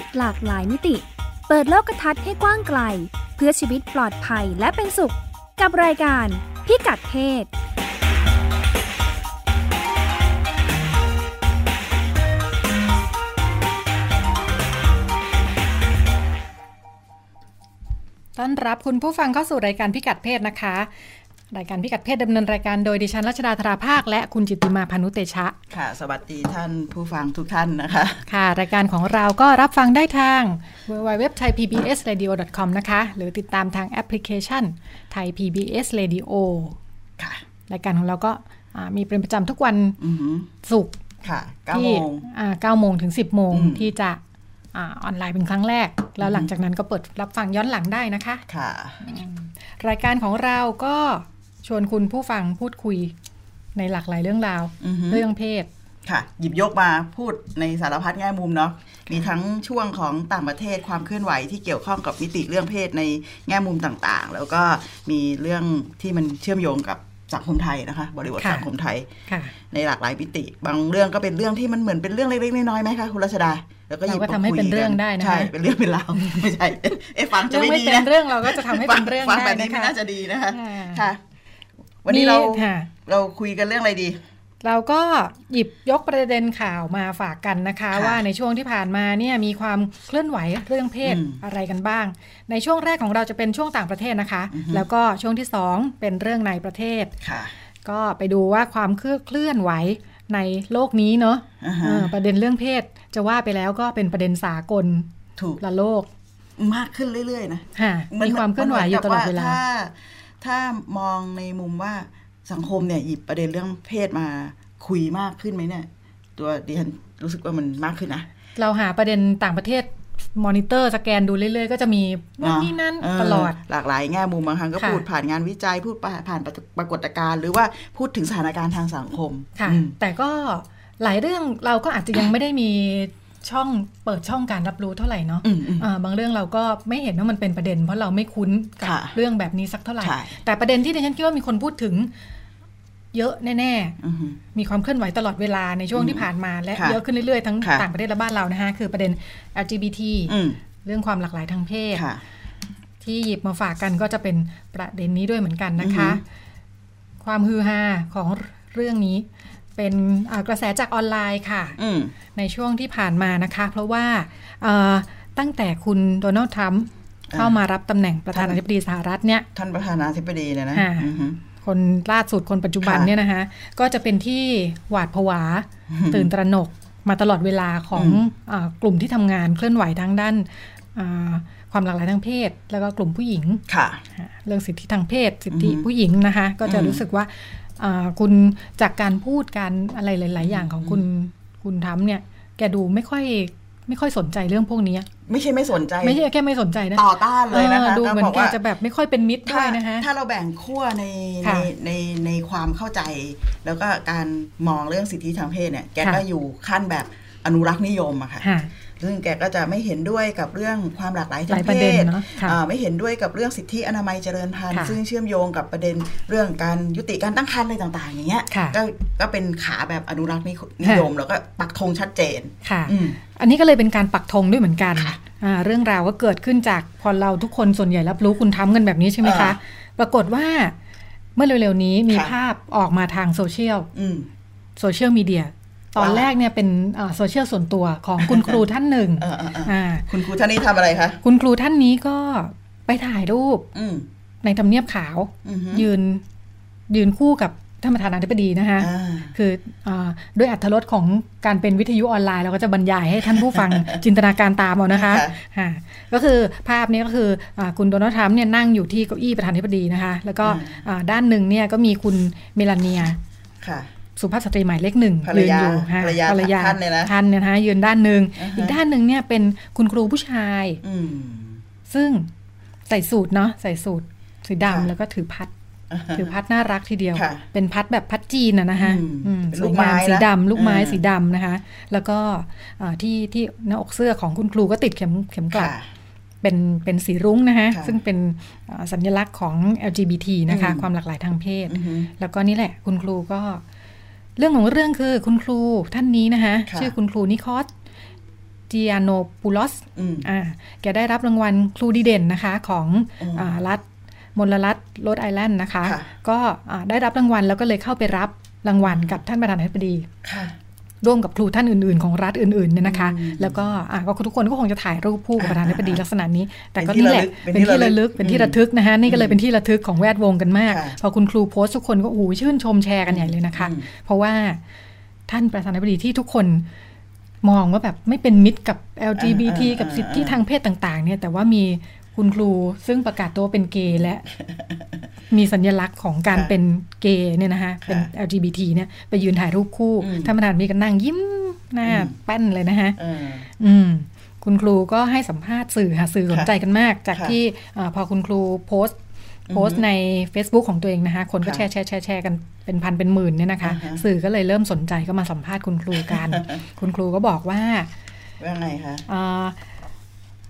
ศหลากหลายมิติ เปิดโลกทัศน์ให้กว้างไกล เพื่อชีวิตปลอดภัยและเป็นสุข กับรายการพิกัดเพศต้อนรับคุณผู้ฟังเข้าสู่รายการพิกัดเพศนะคะ รายการพิกัดเพศดำเนินรายการโดยดิฉันรัชดาธราภาค และคุณจิตติมาพานุเตชะ ค่ะ สวัสดีท่านผู้ฟังทุกท่านนะคะ ค่ะ รายการของเราก็รับฟังได้ทาง w w w t h a i p b s r a d i o c o m นะคะ หรือติดตามทางแอปพลิเคชัน Thai PBS Radio ค่ะ รายการของเราก็อ่ามีเป็นประจำทุกวันอือหือศุกร์ค่ะเก้าที่โมงอ่า9โมงถึง 10 โมงอืมที่จะอ่าออนไลน์เป็นครั้งแรก แล้วหลังจากนั้นก็เปิดรับฟังย้อนหลังได้นะคะ ค่ะ รายการของเราก็ ชวนคุณผู้ฟังพูดคุยในหลากหลายเรื่องราวอือหือเรื่องเพศค่ะ หยิบยกมาพูดในสารพัดแง่มุมเนาะมีทั้งช่วงของต่างประเทศความเคลื่อนไหวที่เกี่ยวข้องกับมิติเรื่องเพศในแง่มุมต่างๆ แล้วก็มีเรื่องที่มันเชื่อมโยงกับสังคมไทยนะคะ บริบทค่ะสังคมไทยค่ะในหลากหลายมิติ บางเรื่องก็เป็นเรื่องที่มันเหมือนเป็นเรื่องเล็กๆน้อยๆไหมคะคุณรัชดาแล้วก็หยิบเราก็มาทำให้คุยเป็นเรื่องกัได้นะคะใช่เป็นเรื่องเป็นราวไม่ใช่เอ๊ะฟังจะเรื่องไม่ไม่ดีเป็นนะเรื่องเราก็จะทำให้เป็นเรื่องฟังได้แบบนี้นะไม่คะน่าจะดีนะคะอ่าค่ะ วันนี้เราค่ะเราคุยกันเรื่องอะไรดี เราก็หยิบยกประเด็นข่าวมาฝากกันนะคะค่ะว่าในช่วงที่ผ่านมาเนี่ยมีความเคลื่อนไหวเรื่องเพศอืมอะไรกันบ้าง ในช่วงแรกของเราจะเป็นช่วงต่างประเทศนะคะอือฮึแล้วก็ช่วงที่สองเป็นเรื่องในประเทศค่ะ ก็ไปดูว่าความเคลื่อนไหวในโลกนี้เนาะอ่าฮะเออประเด็นเรื่องเพศจะว่าไปแล้วก็เป็นประเด็นสากลถูกละโลก มากขึ้นเรื่อยๆนะค่ะมีความเคลื่อนไหวอยู่ตลอดเวลาถ้า ถ้ามองในมุมว่าสังคมเนี่ยหยิบประเด็นเรื่องเพศมาคุยมากขึ้นไหมเนี่ย ตัวดิฉันรู้สึกว่ามันมากขึ้นนะเราหาประเด็นต่างประเทศมอนิเตอร์สแกนดูเรื่อยๆ ก็จะมีนู่นนี่นั่นเตลอด หลากหลายแง่มุมบางครั้งก็ค่ะพูดผ่านงานวิจัย พูดผ่านปรากฏการณ์หรือว่าพูดถึงสถานการณ์ทางสังคม ค่ะอืมแต่ก็หลายเรื่องเราก็อาจจะยังไม่ได้มี ช่องเปิดช่องการรับรู้เท่าไหร่เนาะอืมอืมอ่าบางเรื่องเราก็ไม่เห็นว่ามันเป็นประเด็น เพราะเราไม่คุ้นกับค่ะเรื่องแบบนี้สักเท่าไหร่ใช่แต่ประเด็นที่ดิฉันคิดว่ามีคนพูดถึงเยอะแน่อือฮึๆมีความเคลื่อนไหวตลอดเวลาในช่วงที่ผ่านมาและค่ะเยอะขึ้นเรื่อยๆ ทั้งค่ะต่างประเทศและบ้านเรานะคะคือประเด็น LGBT อืมเรื่องความหลากหลายทางเพศค่ะที่หยิบมาฝากกันก็จะเป็นประเด็นนี้ด้วยเหมือนกันนะคะอือฮึความฮือฮาของเรื่องนี้ เป็นอ่ากระแสจากออนไลน์ค่ะอืมในช่วงที่ผ่านมานะคะ เพราะว่าเอ่อตั้งแต่คุณโดนัลด์ทรัมป์อ่าเข้ามารับตำแหน่งประธานาธิบดีสหรัฐเนี่ย ท่านประธานาธิบดีเนี่ยนะค่ะอือฮึคนล่าสุดคนปัจจุบันค่ะเนี่ยนะคะ ก็จะเป็นที่หวาดผวา ตื่นตระหนกมาตลอดเวลาของอืมอากลุ่มที่ทำงานเคลื่อนไหวทางด้านอ่าความหลากหลายทางเพศ แล้วก็กลุ่มผู้หญิงค่ะ เรื่องสิทธิทางเพศ สิทธิอือฮึผู้หญิงนะคะ ก็จะอืมรู้สึกว่าอ่า คุณจากการพูดการอะไรหลาย ๆ อย่างของคุณคุณทำเนี่ย แกดูไม่ค่อยไม่ค่อยสนใจเรื่องพวกนี้ ไม่ใช่ไม่สนใจ ไม่ใช่แค่ไม่สนใจนะต่อต้านเลยนะคะออดูเหมือนบแกว่าจะแบบไม่ค่อยเป็นมิตรด้ถ้าวยนะคะถ้าเราแบ่งขั้วในในค่ะในในความเข้าใจ แล้วก็การมองเรื่องสิทธิทางเพศเนี่ย แกค่ะก็อยู่ขั้นแบบอนุรักษ์นิยมอะค่ะค่ะ ซึ่งแกก็จะไม่เห็นด้วยกับเรื่องความหลากหลายหทาลายงประเพเด็นศเนอะค่ะอ่าไม่เห็นด้วยกับเรื่องสิทธิอนามัยเจริญพันธุ์ค่ะซึ่งเชื่อมโยงกับประเด็นเรื่องการยุติการตั้งครรภ์อะไรต่างๆอย่างเงี้ยค่ะก็ก็เป็นขาแบบอนุรักษ์นิยมแล้วก็ปักธงชัดเจนค่ะอืมอันนี้ก็เลยเป็นการปักธงด้วยเหมือนกันค่ะอ่าเรื่องราวก็เกิดขึ้นจากพอเราทุกคนส่วนใหญ่รับรู้คุณทำกันแบบนี้ใช่ไหมคะเอปรากฏว่าเมื่อเร็วๆนี้มีค่ะภาพออกมาทางโซเชียลอืมโซเชียลมีเดีย ตอนว่าแรกเนี่ยเป็นอ่าโซเชียลส่วนตัวของคุณครูท่านหนึ่งเออเออเอออ่าคุณครูท่านนี้ทำอะไรคะคุณครูท่านนี้ก็ไปถ่ายรูปอืมในทำเนียบขาวอือฮึยืนยืนคู่กับท่านประธานาธิบดีนะคะอ่าคืออาด้วยอัธรสของการเป็นวิทยุออนไลน์ เราก็จะบรรยายให้ท่านผู้ฟังจินตนาการตามเอานะคะค่ะค่ะก็คือภาพนี้ก็คืออาคุณโดนัลด์ทรัมป์เนี่ยนั่งอยู่ที่เก้าอี้ประธานาธิบดีนะคะ แล้วก็อ่าด้านหนึ่งเนี่ยก็มีคุณเมลาเนียค่ะ สุภาพสตรีหมายเลขหนึ่งภรรยืนยาอยู่ค่ะภรรยาภรรยาท่านเนี่ยนะท่านเนี่ยนะคะยืนด้านหนึ่งอ่าฮะอีกด้านหนึ่งเนี่ยเป็นคุณครูผู้ชายอืมซึ่งใส่สูทเนาะใส่สูทสีค่ะดำแล้วก็ถือพัดถือพัดน่ารักทีเดียวค่ะเป็นพัดแบบพัดจีนอะนะคะอืมอืมเป็นสลูวยกไม้งามสีนะดำลูกไม้เออสีดำนะคะ แล้วก็อ่าที่ที่หน้าอกเสื้อของคุณครูก็ติดเข็มเข็มกลัดค่ะเป็นเป็นสีรุ้งนะคะค่ะซึ่งเป็นอ่าสัญลักษณ์ของ LGBT นะคะอืมความหลากหลายทางเพศอือฮึแล้วก็นี่แหละคุณครูก็ เรื่องของเรื่องคือคุณครูท่านนี้นะคะค่ะชื่อคุณครูนิคอสจียโนปูลอสอืมอ่าแกได้รับรางวัลครูดีเด่นนะคะของอืมอ่ารัฐมลรัฐโรดไอแลนด์นะคะค่ะก็อ่าได้รับรางวัลแล้วก็เลยเข้าไปรับรางวัลกับท่านประธานาธิบดีค่ะ ร่วมกับครูท่านอื่น ๆ ของรัฐอื่นๆเนี่ยนะคะอืมแล้วก็อะก็ทุกคนก็คงจะถ่ายรูปคู่กับประธานาธิบดีอ่าลักษณะนี้ แต่ก็เป็นที่นี่แหละระลึกเป็นที่ระลึกเป็เป็นนที่ที่ระระลึทึกกนะคะนี่ก็เลยอืมเป็นที่ระทึกของแวดวงกันมากค่ะพอคุณครูโพสต์ทุกคนก็โอ้โหชื่นชมแชร์กันใหญ่เลยนะคะอืมเพราะว่าท่านประธานาธิบดีที่ทุกคนมองว่าแบบไม่เป็นมิตรกับ LGBT อ่าอ่ากับสิทธิทางเพศต่าง ๆ เนี่ย แต่ว่ามี คุณครูซึ่งประกาศตัวเป็นเกย์และ มีสัญลักษณ์ของการค่ะเป็นเกย์เนี่ยนะคะเป็นค่ะ LGBT เนี่ยไปยืนถ่ายรูปคู่อืมท่านประธานมีกันนั่งยิ้มหน้าอืมแป้นเลยนะคะเอออืมคุณครูก็ให้สัมภาษณ์สื่อค่ะสื่อสนใจกันมาก จากค่ะที่อาพอคุณครูโพสต์อือฮึโพสต์ใน Facebook ของตัวเองนะคะ คนก็ค่ะแชร์แชร์แชร์แชร์กันเป็นพันเป็นหมื่นเนี่ยนะคะอ่าฮะสื่อก็เลยเริ่มสนใจก็มาสัมภาษณ์คุณครูกัน คุณครูก็บอกว่าว่าไงคะอ่า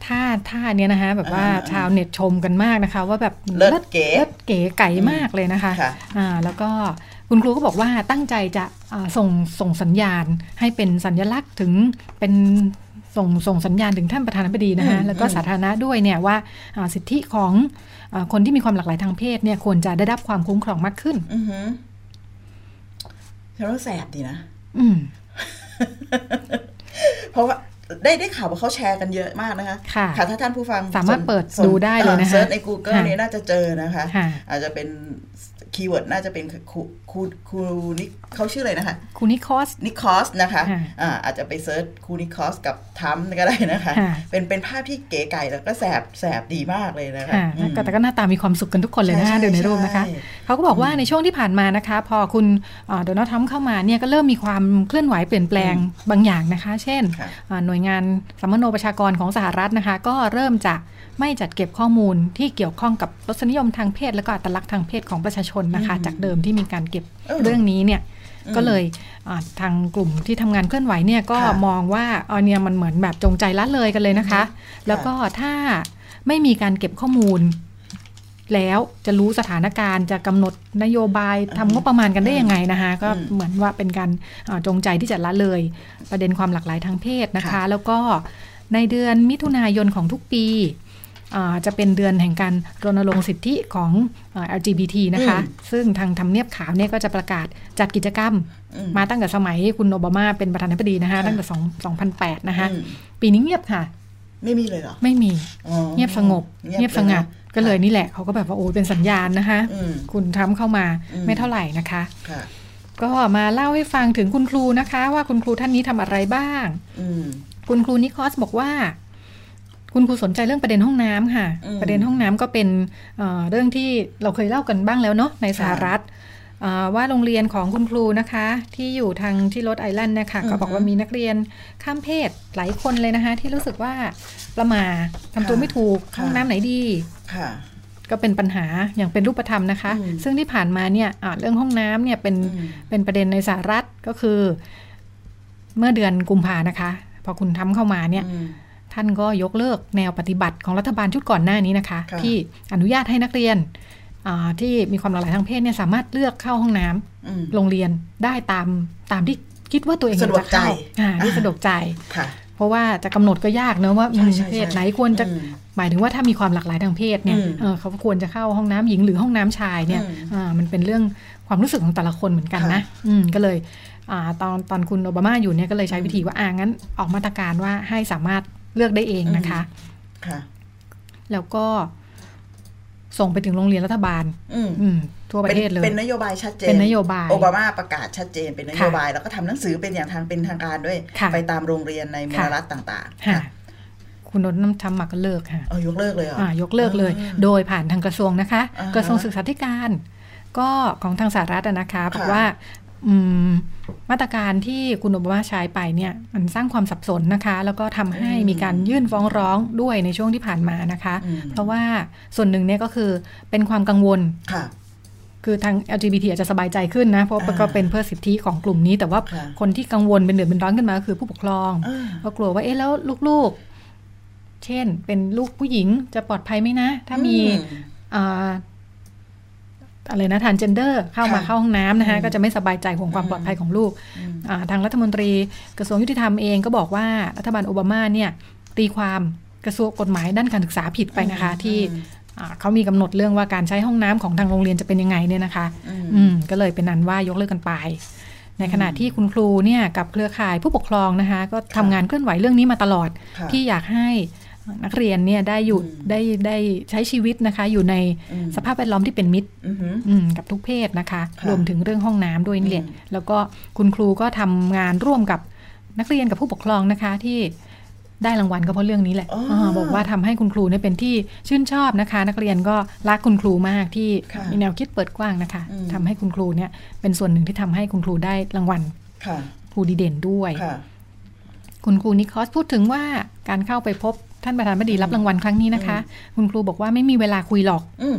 ท่าท่าเนี้ยนะคะแบบว่าอ่าๆชาวเน็ตชมกันมากนะคะ ว่าแบบเลิศเก๋เลิศเก๋ไก่มากเลยนะคะค่ะอ่าแล้วก็คุณครูก็บอกว่าตั้งใจจะอ่าส่งส่งสัญญาณให้เป็นสัญลักษณ์ถึงเป็นส่งส่งสัญญาณถึงท่านประธานาธิบดีนะคะอืมแล้วก็อืมสาธารณะด้วยเนี่ยว่าอ่าสิทธิของอาคนที่มีความหลากหลายทางเพศเนี่ยควรจะได้รับความคุ้มครองมากขึ้นอือหือฉันว่าแสบดีนะ อืมเพราะว่า ได้ได้ข่าวว่าเขาแชร์กันเยอะมากนะคะค่ะถ้าท่านผู้ฟังสามารถนเปิดสนดูได้เลยนะคะเซิร์ชใน Google ค่ะนี้น่าจะเจอนะคะค่ะอาจจะเป็น keyword น่าจะเป็นครูครูครูนิเขาชื่ออะไรนะคะคุณนิคอสนิคอสนะคะค่ะอ่าอาจจะไป search ครูนิคอสกับทรัมป์ก็ได้นะคะค่ะเป็นเป็นภาพที่เก๋ไก๋แล้วก็แสบแสบดีมากเลยนะคะค่ะอืมแต่ก็หน้าตามีความสุขกันทุกคนเลยนะใช่คะใช่ดูในรูปนะคะใช่เขาก็บอกว่าในช่วงที่ผ่านมานะคะ พอคุณโดนัลด์ทรัมป์เข้ามาเนี่ยก็เริ่มมีความเคลื่อนไหวเปลี่ยนแปลงบางอย่างนะคะ เช่นค่ะอ่าหน่วยงานสัมมโนประชากรของสหรัฐนะคะ ก็เริ่มจะ ไม่จัดเก็บข้อมูลที่เกี่ยวข้องกับรสนิยมทางเพศ และก็อัตลักษณ์ทางเพศของประชาชนนะคะ จากเดิมที่มีการเก็บเออเรื่องนี้เนี่ยอืมก็เลยอ่าทางกลุ่มที่ทำงานเคลื่อนไหวเนี่ยก็ค่ะมองว่าเอาเนี่ยมันเหมือนแบบจงใจละเลยกันเลยนะคะ แล้วก็ถ้าไม่มีการเก็บข้อมูล แล้วจะรู้สถานการณ์จะกำหนดนโยบายทำงบประมาณกันได้ยังไงนะคะก็อืมเหมือนว่าเป็นการอ่าจงใจที่จะละเลย ประเด็นความหลากหลายทางเพศนะคะค่ะแล้วก็ในเดือนมิถุนายนของทุกปีอ่า จะเป็นเดือนแห่งการรณรงค์สิทธิของอ่า LGBT นะคะ ซึ่งทางทำเนียบขาวเนี่ยก็จะประกาศจัดกิจกรรมอืมมาตั้งแต่สมัยคุณโอบามาเป็นประธานาธิบดีนะคะค่ะตั้งแต่2 2008 นะคะอืมปีนี้เงียบค่ะ ไม่มีเลยเหรอ ไม่มีอ๋อเงียบสงบ เงียบสงัดก็เลยนี่แหละเขาก็แบบว่าโอ้เป็นสัญญาณนะคะอืมคุณทรัมป์เข้ามาอืมไม่เท่าไหร่นะคะค่ะก็มาเล่าให้ฟังถึงคุณครูนะคะ ว่าคุณครูท่านนี้ทำอะไรบ้างอืมคุณครูนิคอสบอกว่า คุณครูสนใจเรื่องประเด็นห้องน้ำค่ะอืมประเด็นห้องน้ำก็เป็นเอ่อเรื่องที่เราเคยเล่ากันบ้างแล้วเนาะในสหรัฐเอ่อว่าโรงเรียนของคุณครูนะคะ ที่อยู่ทางที่รถไอแลนด์นะคะก็บอกว่ามีนักเรียนข้ามเพศหลายคนเลยนะคะ ที่รู้สึกว่าประหมาทำตัวไม่ถูกห้องน้ำไหนดีค่ะก็เป็นปัญหาอย่างเป็นรูปธรรมนะคะอืมซึ่งที่ผ่านมาเนี่ยอ่าเรื่องห้องน้ำเนี่ยเป็นอืมเป็นประเด็นในสหรัฐก็คือ เมื่อเดือนกุมภานะคะ พอคุณทำเข้ามาเนี่ยอืม ท่านก็ยกเลิกแนวปฏิบัติของรัฐบาลชุดก่อนหน้านี้นะคะค่ะที่อนุญาตให้นักเรียนอ่าที่มีความหลากหลายทางเพศเนี่ยสามารถเลือกเข้าห้องน้ำอืมโรงเรียนได้ตามตามที่คิดว่าตัวเองสะดวกจะเข้าใจอ่าที่อ่าสะดวกใจค่ะเพราะว่าจะกำหนดก็ยากเนอะว่าใช่ใช่เพศใช่ไหนควรจะอืมหมายถึงว่าถ้ามีความหลากหลายทางเพศเนี่ยอืมเออเขาควรจะเข้าห้องน้ำหญิงหรือห้องน้ำชายเนี่ยอืมอ่ามันเป็นเรื่องความรู้สึกของแต่ละคนเหมือนกันนะค่ะอืมก็เลยอ่าตอนตอนคุณโอบามาอยู่เนี่ยก็เลยใช้วิธีว่าอ่างั้น ออกมาตรการว่าให้สามารถ เลือกได้เองนะคะค่ะแล้วก็ส่งไปถึงโรงเรียนรัฐบาล อืมอืมทั่วประเทศเลย เป็นนโยบายชัดเจน เป็นนโยบาย โอบามาประกาศชัดเจน เป็นนโยบาย แล้วก็ทำหนังสือเป็นอย่างทางเป็นทางการด้วยค่ะไปตามโรงเรียนในมลค่ะรัฐต่าง ๆ ค่ะค่ะคุณโดนน้ำทำมาก็เลิกค่ะเอายกเลิกเลยเหรออ่ายกเลิกเลยอ่าโดยผ่านทางกระทรวงนะคะอ่าฮะกระทรวงศึกษาธิการ ก็ของทางสหรัฐอะนะคะบอกค่ะว่า อืม มาตรการที่คุณโอบามาใช้ไปเนี่ยมันสร้างความสับสนนะคะ แล้วก็ทำให้มีการยื่นฟ้องร้องด้วยในช่วงที่ผ่านมานะคะอืมเพราะว่าส่วนหนึ่งเนี่ยก็คือเป็นความกังวลค่ะ คือทาง LGBT อาจจะสบายใจขึ้นนะ เพราะอ่าก็เป็นเพื่อสิทธิของกลุ่มนี้ แต่ว่าค่ะคนที่กังวลเป็นเดือดเป็นร้อนขึ้นมาก็คือผู้ปกครองอ่าก็กลัวว่าเอ๊ะแล้วลูกๆ เช่น เป็นลูกผู้หญิงจะปลอดภัยไหมนะ ถ้ามี อือ่าอะไรนะทานเจนเดอร์เข้ามาค่ะเข้าห้องน้ำนะคะอืมก็จะไม่สบายใจห่วงความปลอดภัยของลูกอืมอ่าทางรัฐมนตรีกระทรวงยุติธรรมเองก็บอกว่ารัฐบาลโอบามาเนี่ยตีความกระทรวงกฎหมายด้านการศึกษาผิดไปนะคะที่อืมอ่าเขามีกำหนดเรื่องว่าการใช้ห้องน้ำของทางโรงเรียนจะเป็นยังไงเนี่ยนะคะอืมอืมก็เลยเป็นนันว่ายกเลิกกันไป ในขณะที่คุณครูเนี่ยกับเครือข่ายผู้ปกครองนะคะ ก็ทำงานเคลื่อนไหวเรื่องนี้มาตลอดค่ะที่อยากให้ นักเรียนเนี่ยได้อยู่อืมได้ได้ใช้ชีวิตนะคะ อยู่ในอืมสภาพแวดล้อมที่เป็นมิตรอือหืออืมกับทุกเพศนะคะค่ะรวมถึงเรื่องห้องน้ำด้วยนี่แหละอืมแล้วก็คุณครูก็ทำงานร่วมกับนักเรียนกับผู้ปกครองนะคะที่ได้รางวัลก็เพราะเรื่องนี้แหละอ๋ออ่าบอกว่าทำให้คุณครูเนี่ยเป็นที่ชื่นชอบนะคะ นักเรียนก็รักคุณครูมากที่ค่ะมีแนวคิดเปิดกว้างนะคะอืมทำให้คุณครูเนี่ยเป็นส่วนหนึ่งที่ทำให้คุณครูได้รางวัลค่ะครูดีเด่นด้วยค่ะคุณครูนิคอสพูดถึงว่าการเข้าไปพบ ท่านประธานบดีรับรางวัลครั้งนี้นะคะ คุณครูบอกว่าไม่มีเวลาคุยหรอกอืม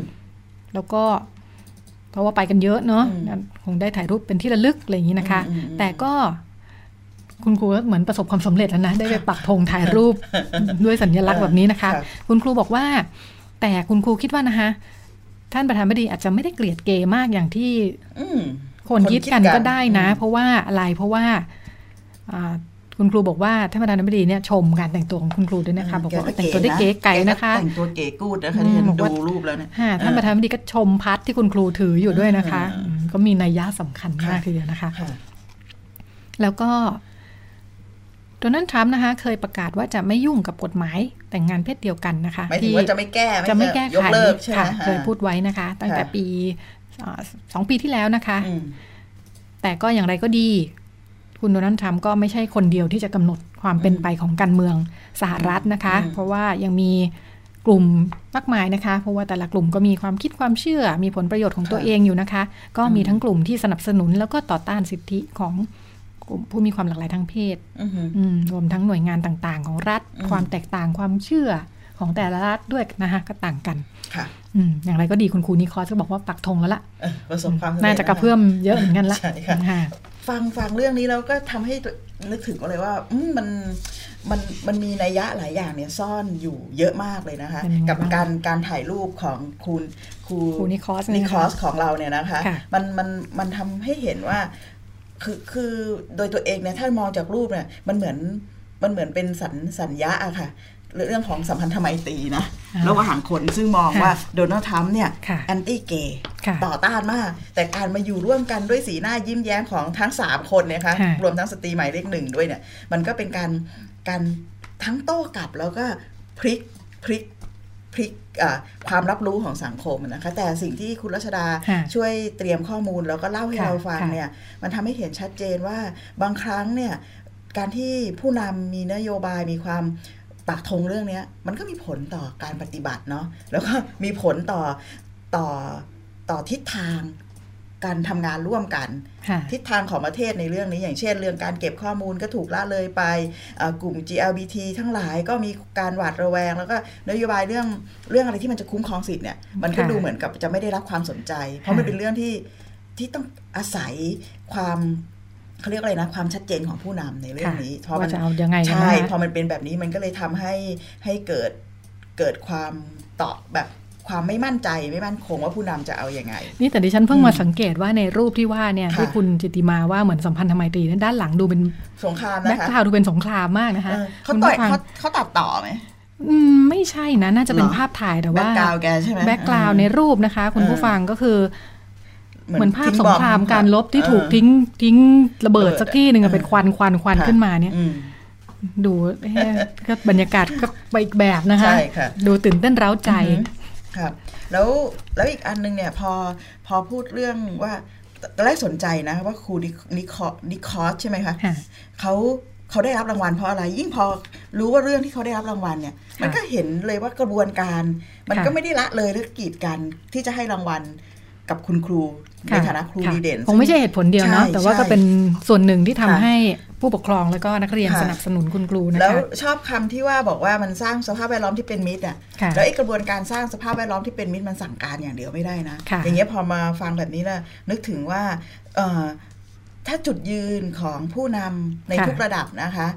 แล้วก็เพราะว่าไปกันเยอะเนาะอืมคงได้ถ่ายรูปเป็นที่ระลึกอะไรอย่างนี้นะคะอืมอืมอืมแต่ก็คุณครูก็เหมือนประสบความสำเร็จแล้วนะ ได้ไปปักธงถ่ายรูปด้วยสัญลักษณ์แบบนี้นะคะค่ะคุณครูบอกว่า แต่คุณครูคิดว่านะคะ ท่านประธานบดีอาจจะไม่ได้เกลียดเกย์มากอย่างที่อืมคนคิดกันก็ได้นะอืมเพราะว่าอะไรเพราะว่าอ่า คุณครูบอกว่าท่านประธานบดีเนี่ยชมการแต่งตัวของคุณครูด้วยนะคะบอกว่าแต่งตัวได้เก๋ไก๋นะคะแต่งตัวเก๋กูดนะคะที่ฉันบอกดูว่ารูปแล้วเนี่ยค่ะท่านประธานบดีก็ชมพัดที่คุณครูถืออยู่ด้วยนะคะอืมอืมก็มีนัยยะสำคัญมากค่ะทีเดียวนะคะค่ะแล้วก็โดนัลด์ทรัมป์นะคะ เคยประกาศว่าจะไม่ยุ่งกับกฎหมายแต่งงานเพศเดียวกันนะคะหมายถึงว่าจะไม่แก้จะไม่แก้ยไขกเลิกใช่ไหมค่ะอ่าเคยพูดไว้นะคะ ตั้งแต่ค่ะปีอ่าสองปีที่แล้วนะคะอืมแต่ก็อย่างไรก็ดี คุณโดนัลด์ทรัมป์ก็ไม่ใช่คนเดียวที่จะกำหนดความเป็นไปของการเมืองสหรัฐนะคะอืมเพราะว่ายังมีกลุ่มมากมายนะคะ เพราะว่าแต่ละกลุ่มก็มีความคิดความเชื่อ มีผลประโยชน์ของตัวเองอยู่นะคะ ก็มีทั้งกลุ่มที่สนับสนุนแล้วก็ต่อต้านสิทธิของกลุ่มผู้มีความหลากหลายทางเพศอือหืออืมรวมทั้งหน่วยงานต่างๆ ของรัฐอืมความแตกต่างความเชื่อของแต่ละรัฐด้วยนะคะก็ต่างกันค่ะอืมอย่างไรก็ดีคุณครูนิคอสก็บอกว่าปักธงแล้วล่ะเออประสบความสำเร็จน่าจะกระเพื่อมเยอะเหมือนกันละใช่ค่ะค่ะ ฟังฟังเรื่องนี้แล้วก็ทำให้นึกถึงเลยว่าอืมมันมันมันมีนัยยะหลายอย่างเนี่ยซ่อนอยู่เยอะมากเลยนะคะเป็นยังไงกับบ้างการการถ่ายรูปของคุณครูครูนิคอสนิเนี่ยคอสของเราเนี่ยนะคะค่ะมันมันมันทำให้เห็นว่า คือคือโดยตัวเองเนี่ยถ้ามองจากรูปเนี่ยมันเหมือนมันเหมือนเป็นสัญสัญญาอะค่ะ เรื่องของสัมพันธไมตรีนะอ่าระหว่างคนซึ่งมองค่ะว่าโดนัลด์ทรัมป์เนี่ยค่ะแอนตี้เกย์ค่ะต่อต้านมาก แต่การมาอยู่ร่วมกันด้วยสีหน้ายิ้มแย้มของทั้ง 3 คนเนี่ยคะค่ะรวมทั้งสตรีหมายเลขหนึ่งด้วยเนี่ย มันก็เป็นการการทั้งโต้กลับแล้วก็พลิกพลิกพลิกอ่าความรับรู้ของสังคมนะคะ แต่สิ่งที่คุณรัชดาค่ะช่วยเตรียมข้อมูลแล้วก็เล่าให้ค่ะเราฟังค่ะเนี่ย มันทำให้เห็นชัดเจนว่าบางครั้งเนี่ยการที่ผู้นำมีนโยบายมีความ ปักธงเรื่องเนี้ยมันก็มีผลต่อการปฏิบัติเนาะแล้วก็มีผลต่อต่อต่อทิศทางการทำงานร่วมกันค่ะทิศทางของประเทศในเรื่องนี้อย่างเช่น เรื่องการเก็บข้อมูลก็ถูกละเลยไปเอ่อกลุ่ม GLBT ทั้งหลายก็มีการหวาดระแวง แล้วก็นโยบายเรื่องเรื่องอะไรที่มันจะคุ้มครองสิทธิ์เนี่ยมันก็ค่ะดูเหมือนกับจะไม่ได้รับความสนใจ เพราะมันค่ะเป็นเรื่องที่ที่ต้องอาศัยความ เขาเรียกอะไรนะความชัดเจนของผู้นำในเรื่องนี้เพราะมัว่านจะเอายังไงนะใช่คะพอมันเป็นแบบนี้มันก็เลยทำให้ให้เกิดเกิดความต่อแบบความไม่มั่นใจไม่มั่นคงว่าผู้นำจะเอาอย่างไง นี่แต่ดิฉันเพิ่งอืมมาสังเกตว่าในรูปที่ว่าเนี่ยค่ะที่คุณจิตติมาว่าเหมือนสัมพันธไมตรีนั้นด้านหลังดูเป็นสงครามแบ็นะคคะกราวดูเป็นสงครามมากนะคะเออเขาคุณต่อยผู้ฟังเขาเขาตัดต่อไหมอืมไม่ใช่นะ น่าจะเป็นเหรอภาพถ่ายแต่ background ว่าแกใช่ไหม background ในรูปนะคะ คุณผู้เออฟังก็คือ เหมือนภาพทิ้สบงอครามการลบที่เออถูกทิ้งทิ้งระเบิดระเบิดสักที่หนึ่งอะเออเป็นควันควันควันค่ะขึ้นมาเนี่ยอืมดูเอ๊ะก็บรรยากาศก็ไปอีกแบบนะคะใช่ค่ะดูตื่นเต้นเร้าใจอือฮึครับ แล้วแล้วอีกอันนึงเนี่ยพอพอพูดเรื่องว่าตอนแรกสนใจนะว่าครูนินิคอนิคอสใช่ไหมคะค่ะเขาเขาได้รับรางวัลเพราะอะไร ยิ่งพอรู้ว่าเรื่องที่เขาได้รับรางวัลเนี่ย มันก็เห็นเลยว่ากระบวนการ มันค่ะก็ไม่ได้ละเลยหรือกีดกันที่จะให้รางวัลกับคุณครู ในฐานะครูค่ะดีเด่นคงไม่ใช่เหตุผลเดียวเนาะใช่แต่ว่าใช่ก็เป็นส่วนหนึ่งที่ทำค่ะให้ผู้ปกครองแล้วก็นักเรียนค่ะสนับสนุนคุณครูนะแล้วคะชอบคำที่ว่าบอกว่ามันสร้างสภาพแวดล้อมที่เป็นมิตรอะค่ะแล้วไอ้กระบวนการสร้างสภาพแวดล้อมที่เป็นมิตรมันสั่งการอย่างเดียวไม่ได้นะค่ะอย่างเงี้ยพอมาฟังแบบนี้แล้วนึกถึงว่าเอ่อ ถ้าจุดยืนของผู้นำในค่ะทุกระดับนะคะ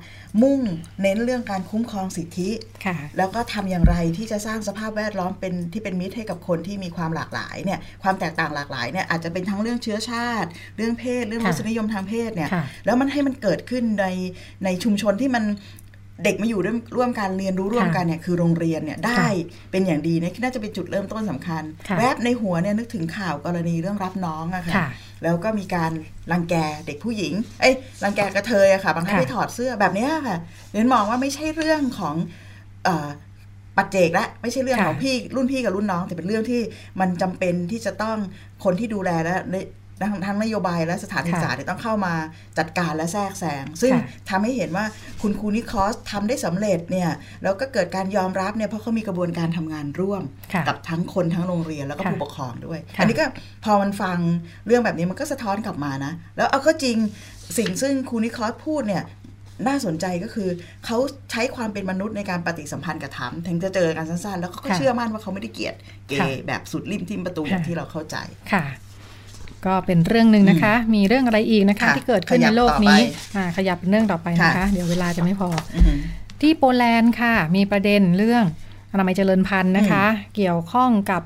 มุ่งเน้นเรื่องการคุ้มครองสิทธิค่ะแล้วก็ทำอย่างไรที่จะสร้างสภาพแวดล้อมเป็นที่เป็นมิตรให้กับคนที่มีความหลากหลายเนี่ยความแตกต่างหลากหลายเนี่ยอาจจะเป็นทั้งเรื่องเชื้อชาติ เรื่องเพศ เรื่องค่ะรสนิยมทางเพศเนี่ยค่ะแล้วมันให้มันเกิดขึ้นในในชุมชนที่มันเด็กมาอยู่ร่วมร่วมกันเรียนรู้ร่วมกันเนี่ยคือโรงเรียนเนี่ยได้เป็นอย่างดีเนี่ยน่าจะเป็นจุดเริ่มต้นสำคัญค่ะแวบในหัวเนี่ยนึกถึงข่าวกรณีเรื่องรับน้องอะค่ะค่ะ แล้วก็มีการรังแกเด็กผู้หญิง เอ้ยรังแกกระเทยอะค่ะบางทีค่ะไปถอดเสื้อแบบเนี้ยค่ะเรนมองว่าไม่ใช่เรื่องของเอ่อปัจเจกละไม่ใช่เรื่องค่ะของพี่รุ่นพี่กับรุ่นน้อง แต่เป็นเรื่องที่มันจำเป็นที่จะต้องคนที่ดูแลและ ทั้งทั้งนโยบายและสถานศึกษาเนี่ยต้องเข้ามาจัดการและแทรกแซงซึ่งค่ะทำให้เห็นว่าคุณครูนิคอสทำได้สำเร็จเนี่ยแล้วก็เกิดการยอมรับเนี่ยเพราะเขามีกระบวนการทำงานร่วมค่ะกับทั้งคนทั้งโรงเรียนแล้วก็ค่ะผู้ปกครองด้วยค่ะอันนี้ก็พอมันฟังเรื่องแบบนี้มันก็สะท้อนกลับมานะ แล้วเอาก็จริงสิ่งซึ่งครูนิคอสพูดเนี่ยน่าสนใจก็คือเขาใช้ความเป็นมนุษย์ในการปฏิสัมพันธ์กับถามถึงจะเจอกันสั้นๆ แล้วเขาก็ค่ะเชื่อมั่นว่าเขาไม่ได้เกลียดเกค่ะย์แบบสุดริมทิมประตูอย่างค่ะที่เราเข้าใจค่ะ ก็เป็นเรื่องหนึ่งนะคะ มีเรื่องอะไรอีกนะคะ ค่ะที่เกิดขึ้นขยัในบโลกต่อไปนี้อ่าขยับเป็นเรื่องต่อไปนะคะ ค่ะ เดี๋ยวเวลาจะไม่พอ อือหือที่โปแลนด์ค่ะ มีประเด็นเรื่องอนามัยเจริญพันธุ์นะคะ เกี่ยวข้องกับ